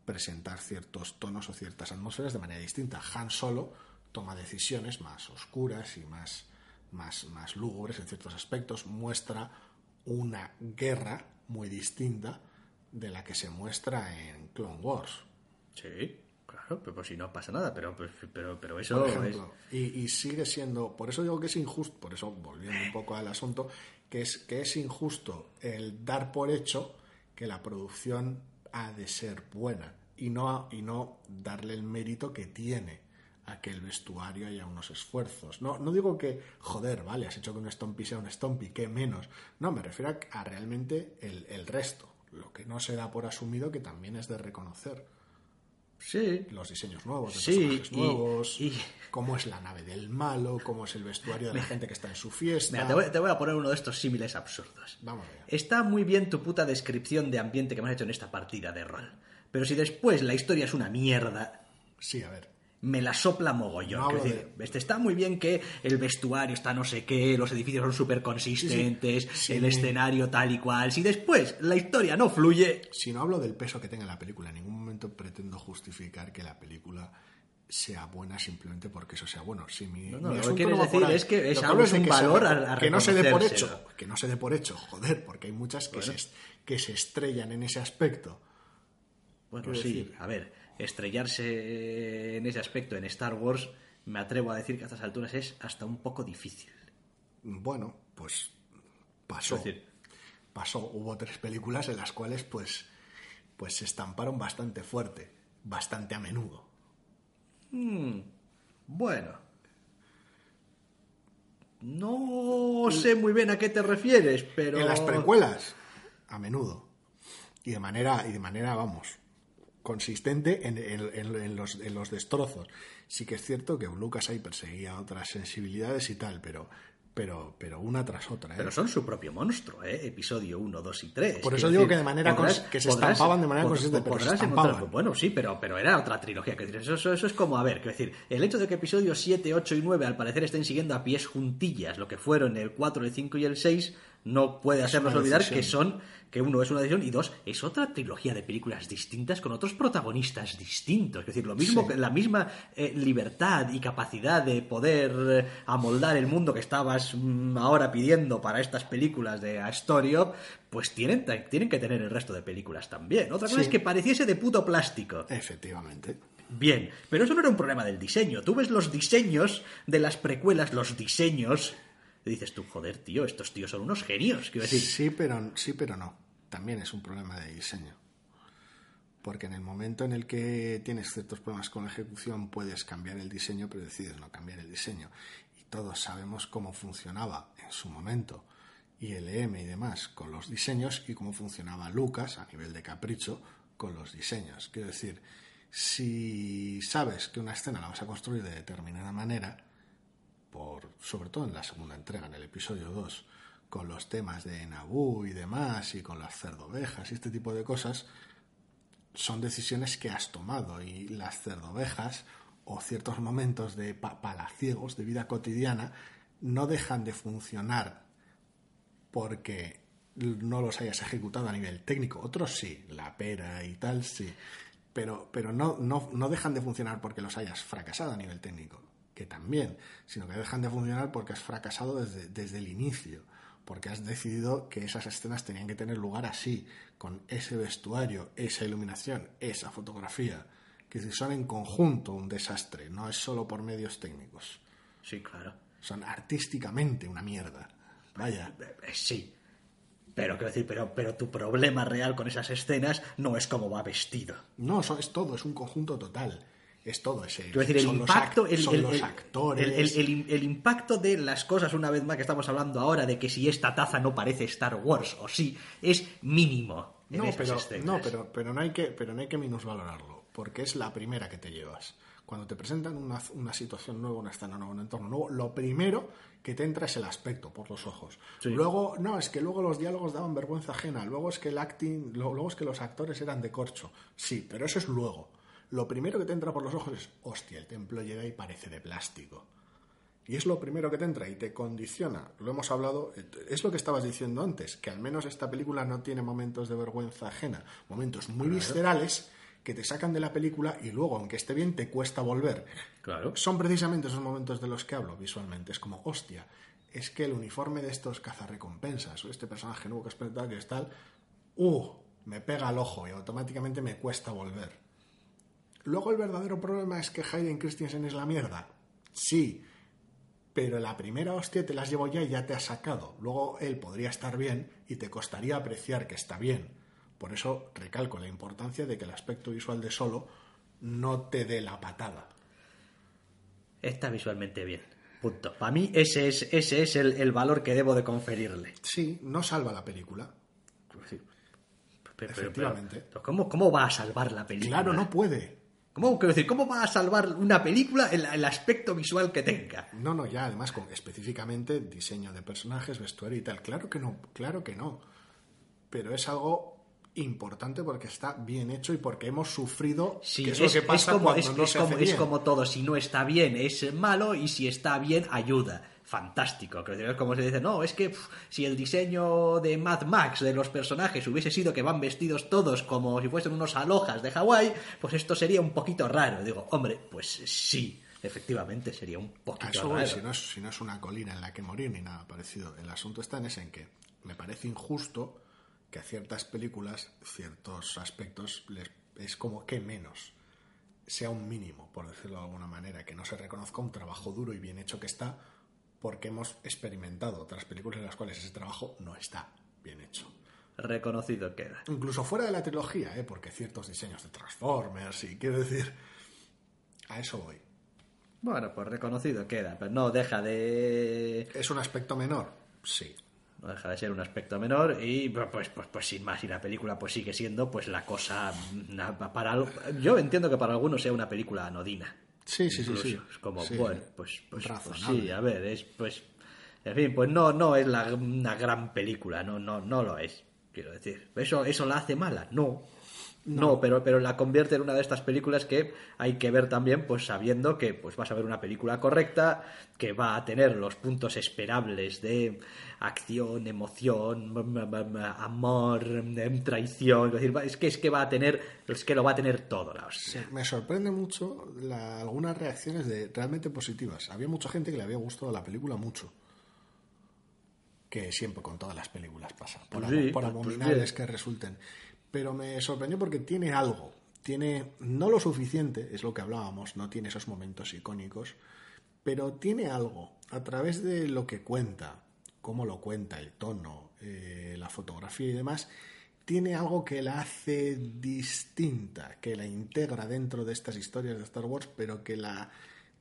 presentar ciertos tonos o ciertas atmósferas de manera distinta. Han Solo toma decisiones más oscuras y más, más, más lúgubres en ciertos aspectos, muestra una guerra muy distinta de la que se muestra en Clone Wars. Sí, claro, pero pues si no pasa nada, pero, pues, pero, pero eso por es... ejemplo, y, y sigue siendo, por eso digo que es injusto, por eso volviendo un poco al asunto, que es, que es injusto el dar por hecho que la producción ha de ser buena y no, y no darle el mérito que tiene a que el vestuario haya unos esfuerzos. No, no digo que, joder, vale, has hecho que un Stompy sea un Stompy, que menos. No, me refiero a, a realmente el, el resto, lo que no se da por asumido que también es de reconocer Sí, los diseños nuevos, de Sí, personajes y- nuevos, y- cómo es la nave del malo, cómo es el vestuario de la gente que está en su fiesta. Mira, te voy, te voy a poner uno de estos símiles absurdos. Vamos allá. Está muy bien tu puta descripción de ambiente que me has hecho en esta partida de rol. Pero si después la historia es una mierda, Sí, a ver. Me la sopla mogollón. No decir, este, está muy bien que el vestuario está no sé qué, los edificios son súper consistentes, Sí, sí. el escenario tal y cual. Si después la historia no fluye, Si no hablo del peso que tenga la película, en ningún momento pretendo justificar que la película sea buena simplemente porque eso sea bueno. Si mi, No, no, mi lo que quieres no decir ahí. es que es algo, es un que se- valor a- a que no se dé por hecho, que no se dé por hecho, joder, porque hay muchas que, se, que se estrellan en ese aspecto. Bueno, sí, decir- a ver, estrellarse en ese aspecto en Star Wars, me atrevo a decir que a estas alturas es hasta un poco difícil. Bueno, pues pasó. Decir, pasó. Hubo tres películas en las cuales pues, pues se estamparon bastante fuerte, bastante a menudo. bueno. No sé muy bien a qué te refieres, pero... En las precuelas, a menudo. Y de manera, y de manera, vamos, consistente en, en- en- los, en los destrozos. Sí que es cierto que Lucas ahí perseguía otras sensibilidades y tal, pero, pero, pero una tras otra. ¿eh? Pero son su propio monstruo, ¿eh? Episodio 1, 2 y 3. Por eso digo que de manera cons- que se estampaban de manera consistente, pero se estampaban. bueno, sí, pero, pero era otra trilogía. Que eso, eso, eso es como, a ver, quiero decir, el hecho de que episodios 7, 8 y 9 al parecer estén siguiendo a pies juntillas lo que fueron el 4, el 5 y el 6, no puede hacernos olvidar decisión. que son, que uno es una decisión y dos, es otra trilogía de películas distintas con otros protagonistas distintos. Es decir, lo mismo Sí. que la misma eh, libertad y capacidad de poder eh, amoldar el mundo que estabas mm, ahora pidiendo para estas películas de Astorio, pues tienen, tienen que tener el resto de películas también. Otra cosa Sí. es que pareciese de puto plástico. Efectivamente. Bien, pero eso no era un problema del diseño. Tú ves los diseños de las precuelas, los diseños, y dices tú, joder, tío, estos tíos son unos genios. Quiero decir, Sí, pero, sí, pero no. También es un problema de diseño. Porque en el momento en el que tienes ciertos problemas con la ejecución puedes cambiar el diseño, pero decides no cambiar el diseño. Y todos sabemos cómo funcionaba en su momento ILM y demás con los diseños y cómo funcionaba Lucas a nivel de capricho con los diseños. Quiero decir, Si sabes que una escena la vas a construir de determinada manera, por, sobre todo en la segunda entrega, en el episodio 2, con los temas de Naboo y demás, y con las cerdovejas y este tipo de cosas, son decisiones que has tomado y las cerdovejas o ciertos momentos de palaciegos de vida cotidiana no dejan de funcionar porque no los hayas ejecutado a nivel técnico. Otros sí, la pera y tal, sí. Pero, pero no, no, no dejan de funcionar porque los hayas fracasado a nivel técnico, que también, sino que dejan de funcionar porque has fracasado desde, desde el inicio porque has decidido que esas escenas tenían que tener lugar así, con ese vestuario, esa iluminación, esa fotografía, que son en conjunto un desastre, no es solo por medios técnicos. Sí, claro. Son artísticamente una mierda. Vaya. Eh, eh, sí. Pero quiero decir, pero, pero tu problema real con esas escenas no es cómo va vestido. No, eso es todo, es un conjunto total es todo ese. Quiero decir, el impacto, el, los actores. El, impacto de las cosas, una vez más que estamos hablando ahora, de que si esta taza no parece Star Wars o sí, es mínimo. no, pero, no pero, pero, no hay que, pero no hay que minusvalorarlo, porque es la primera que te llevas. Cuando te presentan una, una situación nueva, una escena nueva, un entorno nuevo, lo primero que te entra es el aspecto por los ojos. Luego, no, es que luego los diálogos daban vergüenza ajena, luego es que el acting, luego es que los actores eran de corcho. Sí, pero eso es luego lo primero que te entra por los ojos es, hostia, el templo llega y parece de plástico. Y es lo primero que te entra y te condiciona. Lo hemos hablado, es lo que estabas diciendo antes, que al menos esta película no tiene momentos de vergüenza ajena, momentos muy viscerales que te sacan de la película y luego, aunque esté bien, te cuesta volver. Claro. Son precisamente esos momentos de los que hablo visualmente. Es como, hostia, es que el uniforme de estos cazarrecompensas o este personaje nuevo que es que es tal, uh, me pega al ojo y automáticamente me cuesta volver. Luego el verdadero problema es que Hayden Christensen es la mierda. Sí, pero la primera hostia te las llevo ya y ya te has sacado. Luego él podría estar bien y te costaría apreciar que está bien. Por eso recalco la importancia de que el aspecto visual de solo no te dé la patada. Está visualmente bien. Punto. Para mí ese es, ese es el, valor que debo de conferirle. Sí, no salva la película. Efectivamente. ¿cómo, ¿Cómo va a salvar la película? Claro, no puede. ¿Cómo, decir, ¿Cómo va a salvar una película el, aspecto visual que tenga? No, no, ya además con específicamente diseño de personajes, vestuario y tal. Claro que no, claro que no. Pero es algo importante porque está bien hecho y porque hemos sufrido sí, es, lo que pasa como, cuando no se como, Es como todo, si no está bien es malo y si está bien ayuda fantástico. Como se dice, no, es que si el diseño de Mad Max de los personajes hubiese sido que van vestidos todos como si fuesen unos alojas de Hawái, pues esto sería un poquito raro. Digo, hombre, pues sí. Efectivamente, sería un poquito raro. Si no, es, si no es una colina en la que morir ni nada parecido. El asunto está en ese en que me parece injusto que a ciertas películas, ciertos aspectos, les, es como que menos sea un mínimo, por decirlo de alguna manera, que no se reconozca un trabajo duro y bien hecho que está, porque hemos experimentado otras películas en las cuales ese trabajo no está bien hecho. Reconocido queda. Incluso fuera de la trilogía, ¿eh? porque ciertos diseños de Transformers y quiero decir, a eso voy. Bueno, pues reconocido queda, pero no deja de... ¿Es un aspecto menor? Sí. No deja de ser un aspecto menor y pues, pues, pues sin más, y la película pues sigue siendo pues la cosa... Para, yo entiendo que para algunos sea una película anodina Sí, sí, sí, sí. Es como, bueno, pues, pues, pues, sí, a ver, es pues. En fin, pues no, no es la, una gran película, no, no, no lo es, quiero decir. ¿Eso, eso la hace mala? No. No, pero, pero la convierte en una de estas películas que hay que ver también, pues sabiendo que pues vas a ver una película correcta, que va a tener los puntos esperables de acción, emoción, amor, traición. Es, decir, es que es que va a tener, es que lo va a tener todo. La Me sorprende mucho algunas reacciones de realmente positivas. Había mucha gente que le había gustado la película mucho que siempre con todas las películas pasa, por, pues pues abominables que resulten pero me sorprendió porque tiene algo. Tiene, no lo suficiente, es lo que hablábamos, no tiene esos momentos icónicos, pero tiene algo a través de lo que cuenta, cómo lo cuenta, el tono, eh, la fotografía y demás, tiene algo que la hace distinta, que la integra dentro de estas historias de Star Wars, pero que la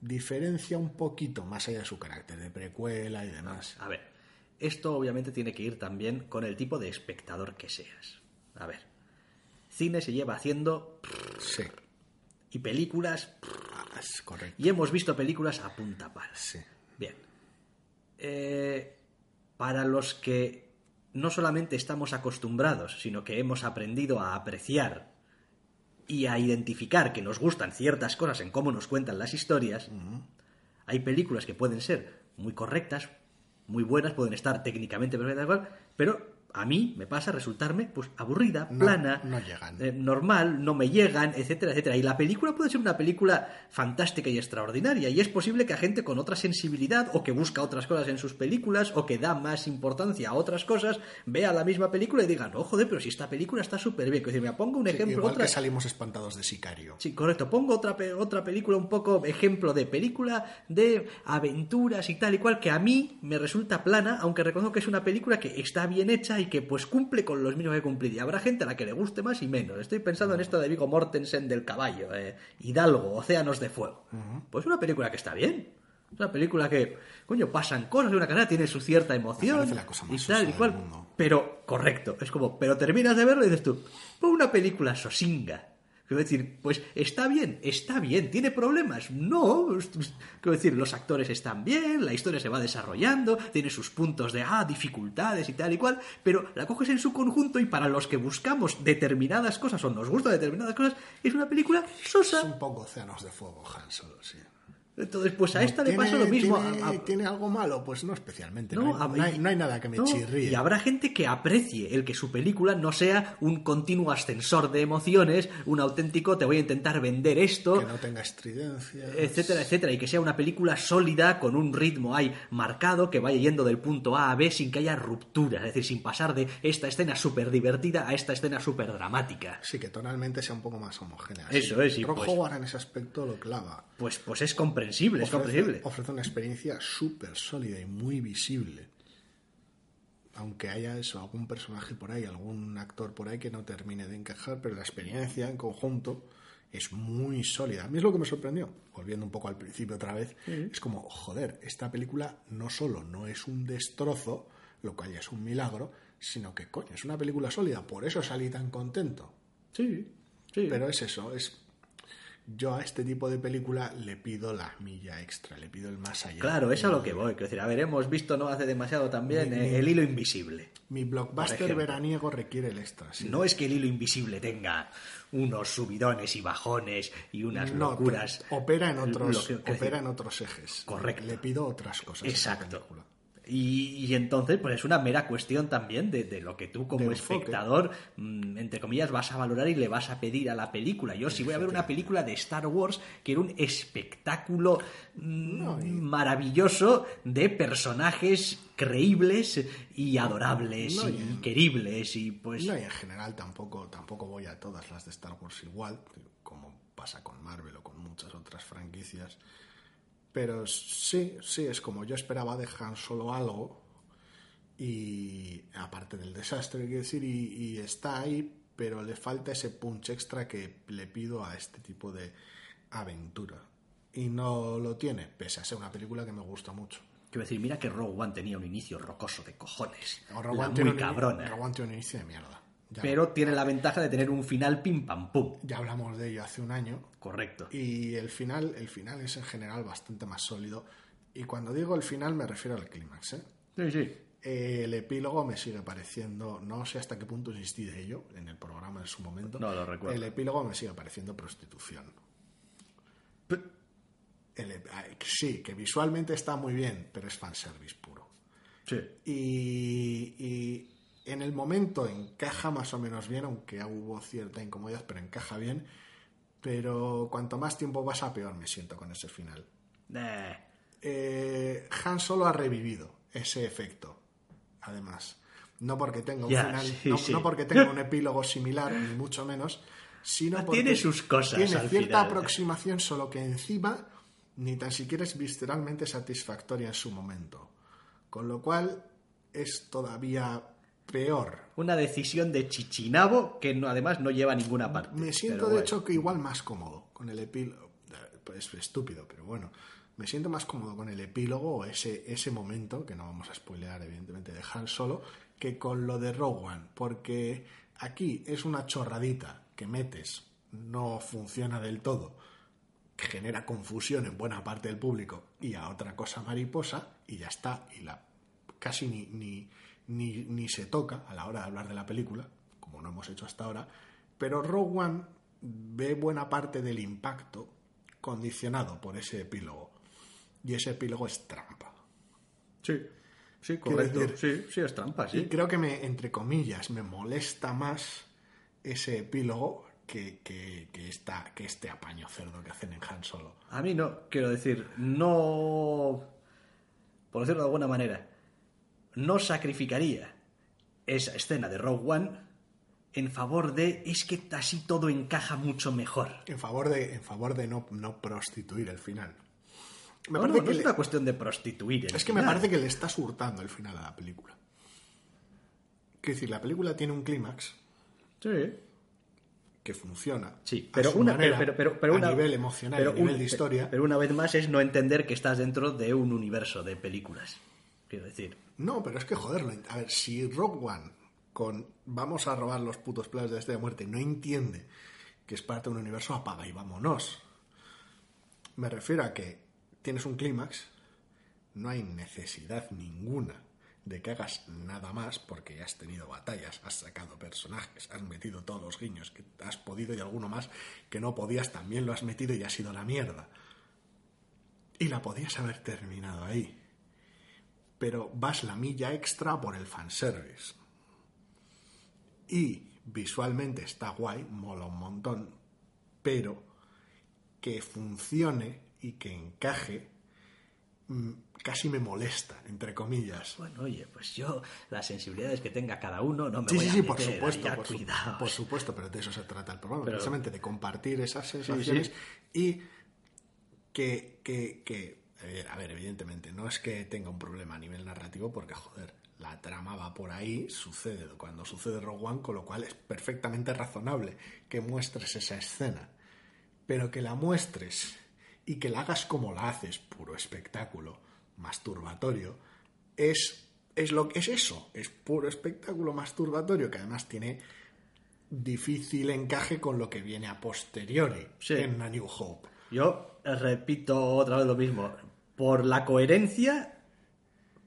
diferencia un poquito más allá de su carácter de precuela y demás. A ver, esto obviamente tiene que ir también con el tipo de espectador que seas. A ver, cine se lleva haciendo. Sí. Y películas... Es correcto. Y hemos visto películas a punta pala. Sí. Bien. Eh, para los que no solamente estamos acostumbrados, sino que hemos aprendido a apreciar y a identificar que nos gustan ciertas cosas en cómo nos cuentan las historias, hay películas que pueden ser muy correctas, muy buenas, pueden estar técnicamente perfectas, pero a mí me pasa resultarme pues aburrida, No- plana, no llegan. eh, normal, no me llegan, etcétera, etcétera. Y la película puede ser una película fantástica y extraordinaria. Y es posible que a gente con otra sensibilidad o que busca otras cosas en sus películas o que da más importancia a otras cosas vea la misma película y diga, no, joder, pero si esta película está súper bien. Decir, me pongo un Sí, ejemplo, igual otra... que salimos espantados de Sicario. Sí, correcto. Pongo otra, otra película, un poco ejemplo de película de aventuras y tal y cual, que a mí me resulta plana, aunque reconozco que es una película que está bien hecha y que pues cumple con los mismos que cumplir. Y habrá gente a la que le guste más y menos. Estoy pensando en esto de Vigo Mortensen del caballo, eh, Hidalgo, Océanos de Fuego. Pues una película que está bien. Es una película que, coño, pasan cosas de una carrera, tiene su cierta emoción la cosa más y tal y cual. Pero, correcto, es como, pero terminas de verlo y dices tú, pues una película sosinga. Quiero decir, pues está bien, está bien, ¿tiene problemas? No, es- es- quiero decir, los actores están bien, la historia se va desarrollando, tiene sus puntos de, ah, dificultades y tal y cual, pero la coges en su conjunto y para los que buscamos determinadas cosas o nos gustan determinadas cosas, es una película Es sosa. un poco océanos de fuego, Han Solo, sí. Entonces, pues a esta le ¿Tiene- pasa lo mismo. ¿tiene, a- a- tiene algo malo? Pues no especialmente. No, No, hay, a- no hay- no hay nada que me chirríe. Y habrá gente que aprecie el que su película no sea un continuo ascensor de emociones, un auténtico te voy a intentar vender esto, Que no tenga estridencia. etcétera, etcétera, y que sea una película sólida, con un ritmo ahí marcado, que vaya yendo del punto A a B sin que haya ruptura, es decir, sin pasar de esta escena súper divertida a esta escena súper dramática. Sí, que tonalmente sea un poco más homogénea. Eso es, y Ron pues- Howard en ese aspecto lo clava. Pues, pues es comprensible, es Ofrece, comprensible. ofrece una experiencia súper sólida y muy visible. Aunque haya eso, algún personaje por ahí, algún actor por ahí que no termine de encajar, pero la experiencia en conjunto es muy sólida. A mí es lo que me sorprendió, volviendo un poco al principio otra vez, es como, joder, esta película no solo no es un destrozo, lo cual ya es un milagro, sino que, coño, es una película sólida, por eso salí tan contento. Sí, sí. Pero es eso, es yo a este tipo de película le pido la milla extra, le pido el más allá. Claro, es a lo que voy. Quiero decir, a ver, hemos visto no hace demasiado también Mi- eh, El hilo invisible. Mi blockbuster veraniego requiere el extra. sí. No es que el hilo invisible tenga unos subidones y bajones y unas No, locuras. opera en otros, Lo que- quiero opera decir, en otros ejes. Correcto. Le pido otras cosas. Exacto. Y, y entonces, pues es una mera cuestión también de, de lo que tú como espectador, mm, entre comillas, vas a valorar y le vas a pedir a la película. Yo si voy a ver una película de Star Wars, quiero un espectáculo mm, No, y- maravilloso de personajes creíbles y adorables No, y, y- queribles y pues... No, y en general tampoco, tampoco voy a todas las de Star Wars igual, como pasa con Marvel o con muchas otras franquicias. Pero sí, sí, es como yo esperaba de Han Solo algo, y aparte del desastre, quiero decir, y, y está ahí, pero le falta ese punch extra que le pido a este tipo de aventura. Y no lo tiene, pese a ser una película que me gusta mucho. Quiero decir, mira que Rogue One tenía un inicio rocoso de cojones. Rogue One muy un- cabrona. Rogue One tiene un inicio de mierda. Ya, Pero tiene la ventaja de tener un final pim pam pum. ya hablamos de ello hace un año. Correcto. Y el final, el final es en general bastante más sólido. Y cuando digo el final me refiero al clímax. ¿eh? Sí, sí. El epílogo me sigue pareciendo, no sé hasta qué punto insistí de ello en el programa en su momento. No lo recuerdo. El epílogo me sigue pareciendo prostitución. El ah, sí, que visualmente está muy bien, pero es fanservice puro. Sí. Y, y en el momento encaja más o menos bien, aunque hubo cierta incomodidad, pero encaja bien. Pero cuanto más tiempo pasa, peor me siento con ese final. Eh, Eh, Han solo ha revivido ese efecto, además. No porque tenga un final, sí, no, sí. no porque tenga un epílogo similar, ni mucho menos, sino Ah, porque tiene sus cosas tiene al cierta final. aproximación, solo que encima ni tan siquiera es visceralmente satisfactoria en su momento. Con lo cual es todavía peor. una decisión de Chichinabo que no, además no lleva a ninguna parte. Me siento de bueno. hecho que igual más cómodo con el epílogo. Pues estúpido, pero bueno. Me siento más cómodo con el epílogo o ese, ese momento, que no vamos a spoilear evidentemente de Han Solo, que con lo de Rogue One. Porque aquí es una chorradita que metes no funciona del todo, genera confusión en buena parte del público y a otra cosa mariposa y ya está, y la casi ni, ni, ni, ni se toca a la hora de hablar de la película, como no hemos hecho hasta ahora, pero Rogue One ve buena parte del impacto condicionado por ese epílogo. Y ese epílogo es trampa. Sí, sí, correcto. decir- Sí, sí, es trampa, Y sí. creo que me, entre comillas, me molesta más ese epílogo que, que, que, esta- que este apaño cerdo que hacen en Han Solo. A mí no, quiero decir, no. Por decirlo de alguna manera, no sacrificaría esa escena de Rogue One en favor de. Es que así todo encaja mucho mejor. En favor de, en favor de no, no prostituir el final. Me No, parece no, no que es una cuestión de prostituir. el Es que me parece que le estás hurtando el final a la película. Quiero decir, la película tiene un clímax Sí. que funciona. Sí, a pero su una, manera, pero, pero, pero a una- nivel emocional, pero a nivel un- de historia. Pero una vez más es no entender que estás dentro de un universo de películas. Quiero decir. No, pero es que joderlo. A ver, si Rock One con vamos a robar los putos planes de de Muerte no entiende que es parte de un universo, apaga y vámonos. Me refiero a que tienes un clímax, no hay necesidad ninguna de que hagas nada más porque has tenido batallas, has sacado personajes, has metido todos los guiños que has podido y alguno más que no podías también lo has metido y ha sido la mierda. Y la podías haber terminado ahí pero vas la milla extra por el fanservice. Y visualmente está guay, mola un montón, pero que funcione y que encaje mm, casi me molesta, entre comillas. Bueno, oye, pues yo, las sensibilidades que tenga cada uno, no me Sí, voy sí, a sí, por supuesto, por, su- por supuesto, pero de eso se trata el programa, Pero- precisamente de compartir esas sensaciones y que, que, que, a ver, evidentemente, no es que tenga un problema a nivel narrativo, porque, joder, la trama va por ahí, sucede cuando sucede Rogue One, con lo cual es perfectamente razonable que muestres esa escena, pero que la muestres y que la hagas como la haces, puro espectáculo, masturbatorio, es, es, lo, es eso, es puro espectáculo masturbatorio, que además tiene difícil encaje con lo que viene a posteriori Sí. en A New Hope. Yo eh, repito otra vez lo mismo. Por la coherencia,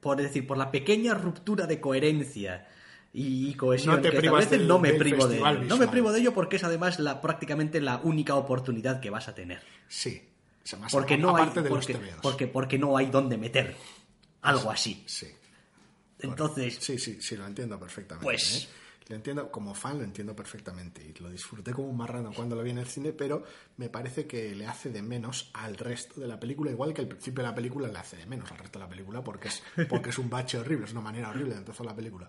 por decir, por la pequeña ruptura de coherencia y cohesión No te que privas del- no me privo de ello. No me privo de ello porque es además la, prácticamente la única oportunidad que vas a tener. Sí. O sea, más Porque no hay, de porque, los porque, porque no hay donde meter algo así. Sí. Entonces, Sí, sí, sí, lo entiendo perfectamente. Pues- ¿eh? Lo entiendo, como fan lo entiendo perfectamente y lo disfruté como un marrano cuando lo vi en el cine, pero me parece que le hace de menos al resto de la película, igual que al principio de la película le hace de menos al resto de la película porque es, porque es un bache horrible, es una manera horrible de empezar la película.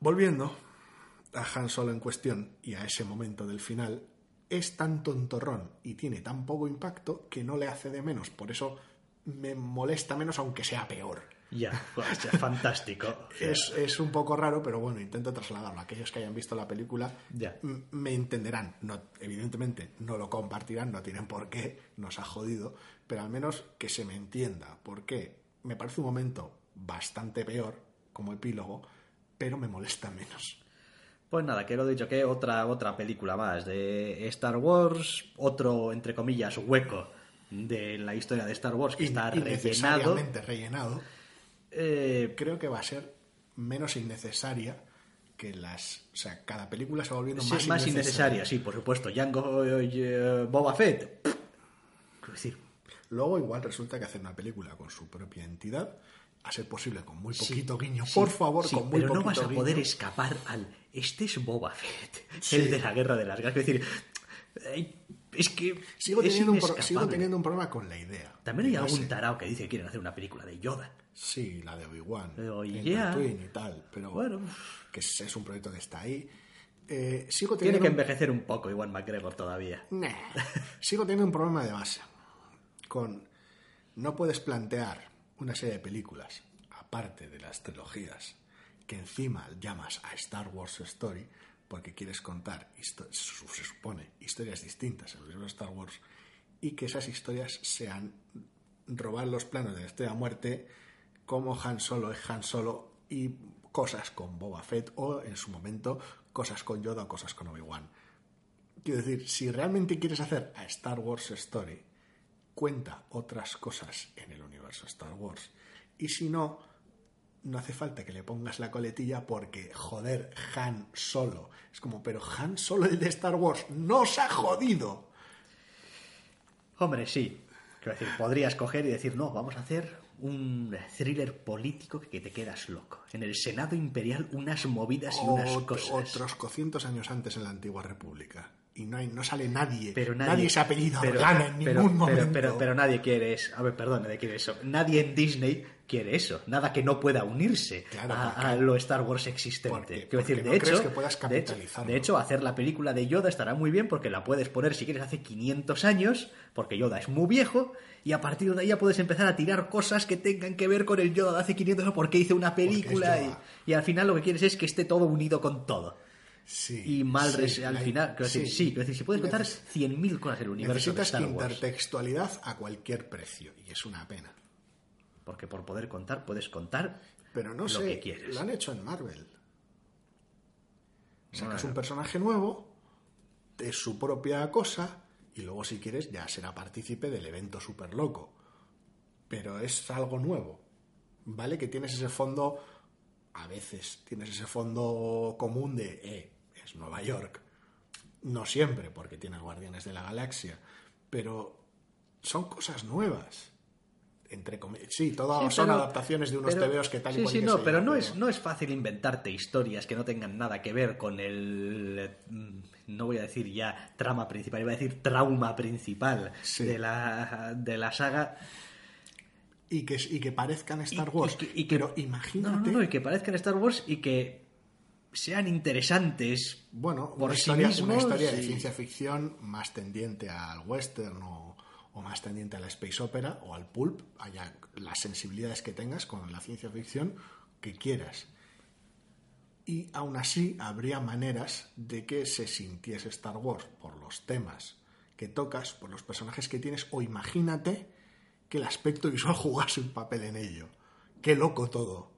Volviendo a Han Solo en cuestión y a ese momento del final, es tan tontorrón y tiene tan poco impacto que no le hace de menos, por eso me molesta menos aunque sea peor. Ya, pues, ya, fantástico. O sea, Es, es un poco raro, pero bueno, intento trasladarlo. Aquellos que hayan visto la película Ya. me entenderán. No, evidentemente no lo compartirán, no tienen por qué, nos ha jodido, pero al menos que se me entienda. Porque me parece un momento bastante peor como epílogo, pero me molesta menos. Pues nada, que lo dicho, que otra, otra película más de Star Wars, otro, entre comillas, hueco de la historia de Star Wars que está rellenado. Eh, Creo que va a ser menos innecesaria que las... O sea, cada película se va volviendo sí, más, más innecesaria, sí, por supuesto. Django eh, Boba Fett. Es decir, Luego igual resulta que hacen una película con su propia entidad, a ser posible con muy sí, poquito guiño, sí, por favor, con muy pero no poquito vas a guiño. poder escapar al este es Boba Fett, el de la guerra de las galaxias. Es decir, es que Sigo es teniendo, un pro- inescapable. sigo teniendo un problema con la idea. También hay No algún sé. tarao que dice que quieren hacer una película de Yoda. Sí, la de Obi-Wan. Tatooine y tal, pero Bueno. que es, es un proyecto que está ahí. Eh, sigo Tiene teniendo que un- envejecer un poco Iwan McGregor todavía. Nah. Sigo teniendo un problema de base con no puedes plantear una serie de películas aparte de las trilogías que encima llamas a Star Wars Story porque quieres contar se supone historias distintas en los libros de Star Wars y que esas historias sean robar los planos de la Estrella Muerte como Han Solo es Han Solo y cosas con Boba Fett o en su momento cosas con Yoda o cosas con Obi-Wan Quiero decir, si realmente quieres hacer a Star Wars Story, cuenta otras cosas en el universo Star Wars. Y si no, no hace falta que le pongas la coletilla porque, joder, Han Solo. Es como, pero Han Solo, el de Star Wars, nos ha jodido. Hombre, sí. Quiero decir, podrías coger y decir, no, vamos a hacer un thriller político que te quedas loco. En el Senado Imperial unas movidas y unas Ot- cosas. Otros cocientos años antes en la antigua república. Y no, hay, no sale nadie. Pero nadie, nadie, se ha apellido pero- Organa en pero- ningún pero- momento. Pero, pero nadie quiere eso. A ver, perdón, nadie quiere eso. Nadie en Disney quiere eso. Nada que no pueda unirse Claro, a, porque- a lo Star Wars existente. porque- Quiero decir, no de crees hecho, que puedas de hecho, capitalizarlo. de hecho, hacer la película de Yoda estará muy bien porque la puedes poner si quieres hace 500 años, porque Yoda es muy viejo, y a partir de ahí ya puedes empezar a tirar cosas que tengan que ver con el Yoda de hace 500 años porque hizo una película y, y al final lo que quieres es que esté todo unido con todo. Sí, Y mal sí, al final, quiero decir, sí, quiero decir, si puedes contar Neces- 100.000 cosas del universo de Necesitas Star Wars. intertextualidad a cualquier precio. Y es una pena. Porque por poder contar, puedes contar Pero no lo sé, que quieres. lo han hecho en Marvel. Sacas Bueno. un personaje nuevo, es su propia cosa, y luego si quieres ya será partícipe del evento súper loco. Pero es algo nuevo. ¿Vale? Que tienes ese fondo, a veces tienes ese fondo común de, eh, es Nueva York. No siempre, porque tienes Guardianes de la Galaxia, pero son cosas nuevas. Entre comi- sí, todas Sí, son adaptaciones de unos pero- tebeos que tal y Sí, cual sí, que no, pero no es, no es fácil inventarte historias que no tengan nada que ver con el. mm, No voy a decir ya trama principal, iba a decir trauma principal Sí. de, la, de la saga. y que, y que parezcan Star Y- Wars. y que- y que- pero imagínate, No, no, no, y que parezcan Star Wars y que sean interesantes. bueno, por una, sí historia, una historia de ciencia ficción más tendiente al western o, o más tendiente a la space opera o al pulp, haya las sensibilidades que tengas con la ciencia ficción que quieras. Y aún así habría maneras de que se sintiese Star Wars por los temas que tocas, por los personajes que tienes, o imagínate que el aspecto visual jugase un papel en ello. Qué loco todo.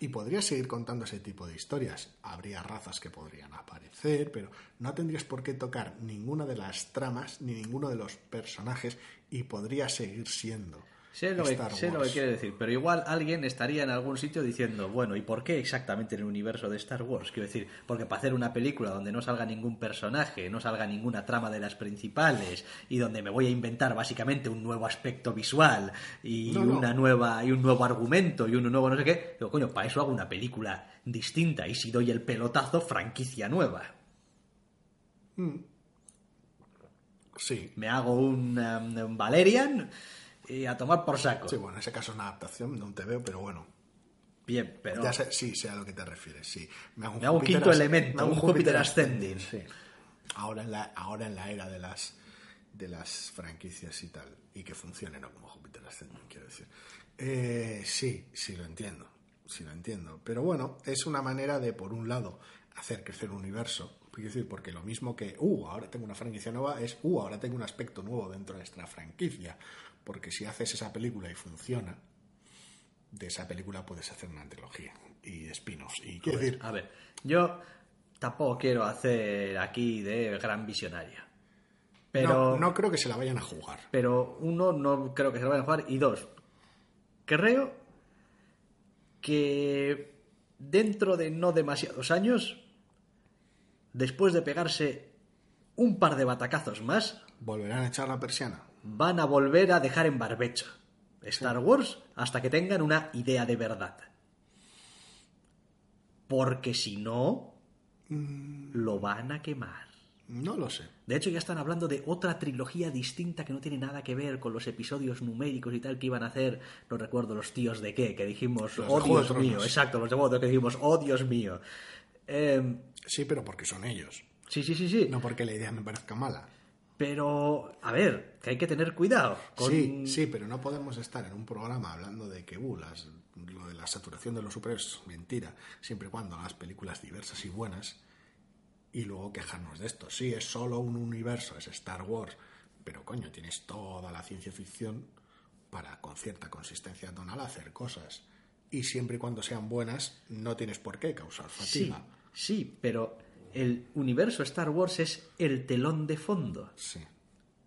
Y podrías seguir contando ese tipo de historias. Habría razas que podrían aparecer, pero no tendrías por qué tocar ninguna de las tramas ni ninguno de los personajes y podría seguir siendo. Sé lo, que, Star sé lo Wars. que quiere decir, pero igual alguien estaría en algún sitio diciendo, bueno, ¿y por qué exactamente en el universo de Star Wars? Quiero decir, porque para hacer una película donde no salga ningún personaje, no salga ninguna trama de las principales y donde me voy a inventar básicamente un nuevo aspecto visual y No, no. una nueva y un nuevo argumento y un nuevo no sé qué, digo, coño, para eso hago una película distinta y si doy el pelotazo, franquicia nueva. Sí. Me hago un, um, un Valerian y a tomar por saco. Sí, bueno, en ese caso es una adaptación de un TVO, pero bueno. Bien, pero... Ya sé, sí, sé a lo que te refieres, sí. Me hago Me hago un quinto elemento, me hago un Júpiter ascending. Sí. Ahora en la, ahora en la era de las de las franquicias y tal. Y que funcione, no como Júpiter ascending, quiero decir. Eh, sí, sí lo entiendo. Sí lo entiendo. Pero bueno, es una manera de, por un lado, hacer crecer un universo. Quiero decir, porque lo mismo que, uh, ahora tengo una franquicia nueva, es, uh, ahora tengo un aspecto nuevo dentro de nuestra franquicia. Porque si haces esa película y funciona, de esa película puedes hacer una trilogía y spin-offs. Y quiero decir, A ver, yo tampoco quiero hacer aquí de gran visionaria. Pero, no, no creo que se la vayan a jugar. pero uno, no creo que se lo vayan a jugar. Y dos, creo que dentro de no demasiados años, después de pegarse un par de batacazos más, ¿Volverán a echar la persiana? Van a volver a dejar en barbecho Star Wars hasta que tengan una idea de verdad. Porque si no, lo van a quemar. No lo sé. De hecho, ya están hablando de otra trilogía distinta que no tiene nada que ver con los episodios numéricos y tal que iban a hacer, no recuerdo los tíos de qué, que dijimos, Los oh Dios mío, exacto, los de que dijimos, oh Dios mío. Em, Sí, pero porque son ellos. sí, sí, sí, sí. No porque la idea me parezca mala. Pero, a ver, que hay que tener cuidado. Con... Sí, sí, pero no podemos estar en un programa hablando de que uh, las- lo de la saturación de los superhéroes es mentira, siempre y cuando hagas películas diversas y buenas y luego quejarnos de esto. Sí, es solo un universo, es Star Wars, pero coño, tienes toda la ciencia ficción para con cierta consistencia tonal hacer cosas. Y siempre y cuando sean buenas, no tienes por qué causar Sí, fatiga. sí, pero el universo Star Wars es el telón de fondo. Sí.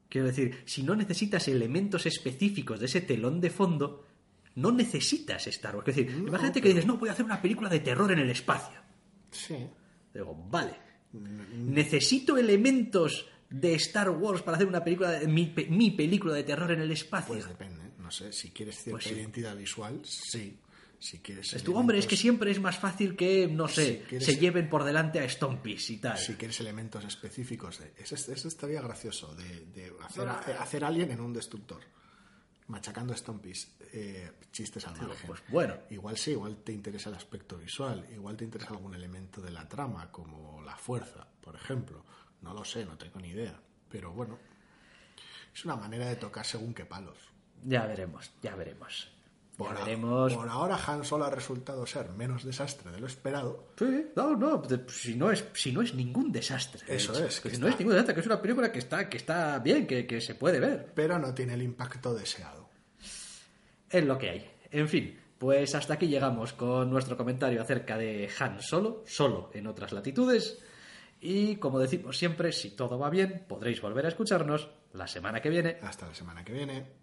Quiero decir, si no necesitas elementos específicos de ese telón de fondo, no necesitas Star Wars. Es decir, No, imagínate que dices, no, voy a hacer una película de terror en el espacio. Sí. Digo, vale. Necesito elementos de Star Wars para hacer una película, de- mi, pe- mi película de terror en el espacio. Pues depende. No sé, si quieres cierta Pues sí. identidad visual, sí. Si quieres. Es tu hombre, es que elementos- siempre es más fácil que, no sé, Si quieres- se lleven por delante a Stompis y tal. Si quieres elementos específicos, de, eso, eso estaría gracioso, de, de hacer, eh, hacer alien en un destructor, machacando Stompies, eh, chistes al margen. pues bueno. Igual sí, igual te interesa el aspecto visual, igual te interesa algún elemento de la trama, como la fuerza, por ejemplo. No lo sé, no tengo ni idea. Pero bueno, es una manera de tocar según qué palos. Ya veremos, ya veremos. Por, veremos. por ahora Han Solo ha resultado ser menos desastre de lo esperado. Sí, no, no, si no es, si no es ningún desastre. de Eso hecho. es, Que no es ningún desastre, que es una película que está, que está bien, que, que se puede ver. pero no tiene el impacto deseado. Es lo que hay. En fin, pues hasta aquí llegamos con nuestro comentario acerca de Han Solo, solo en otras latitudes. Y como decimos siempre, si todo va bien, podréis volver a escucharnos la semana que viene. Hasta la semana que viene.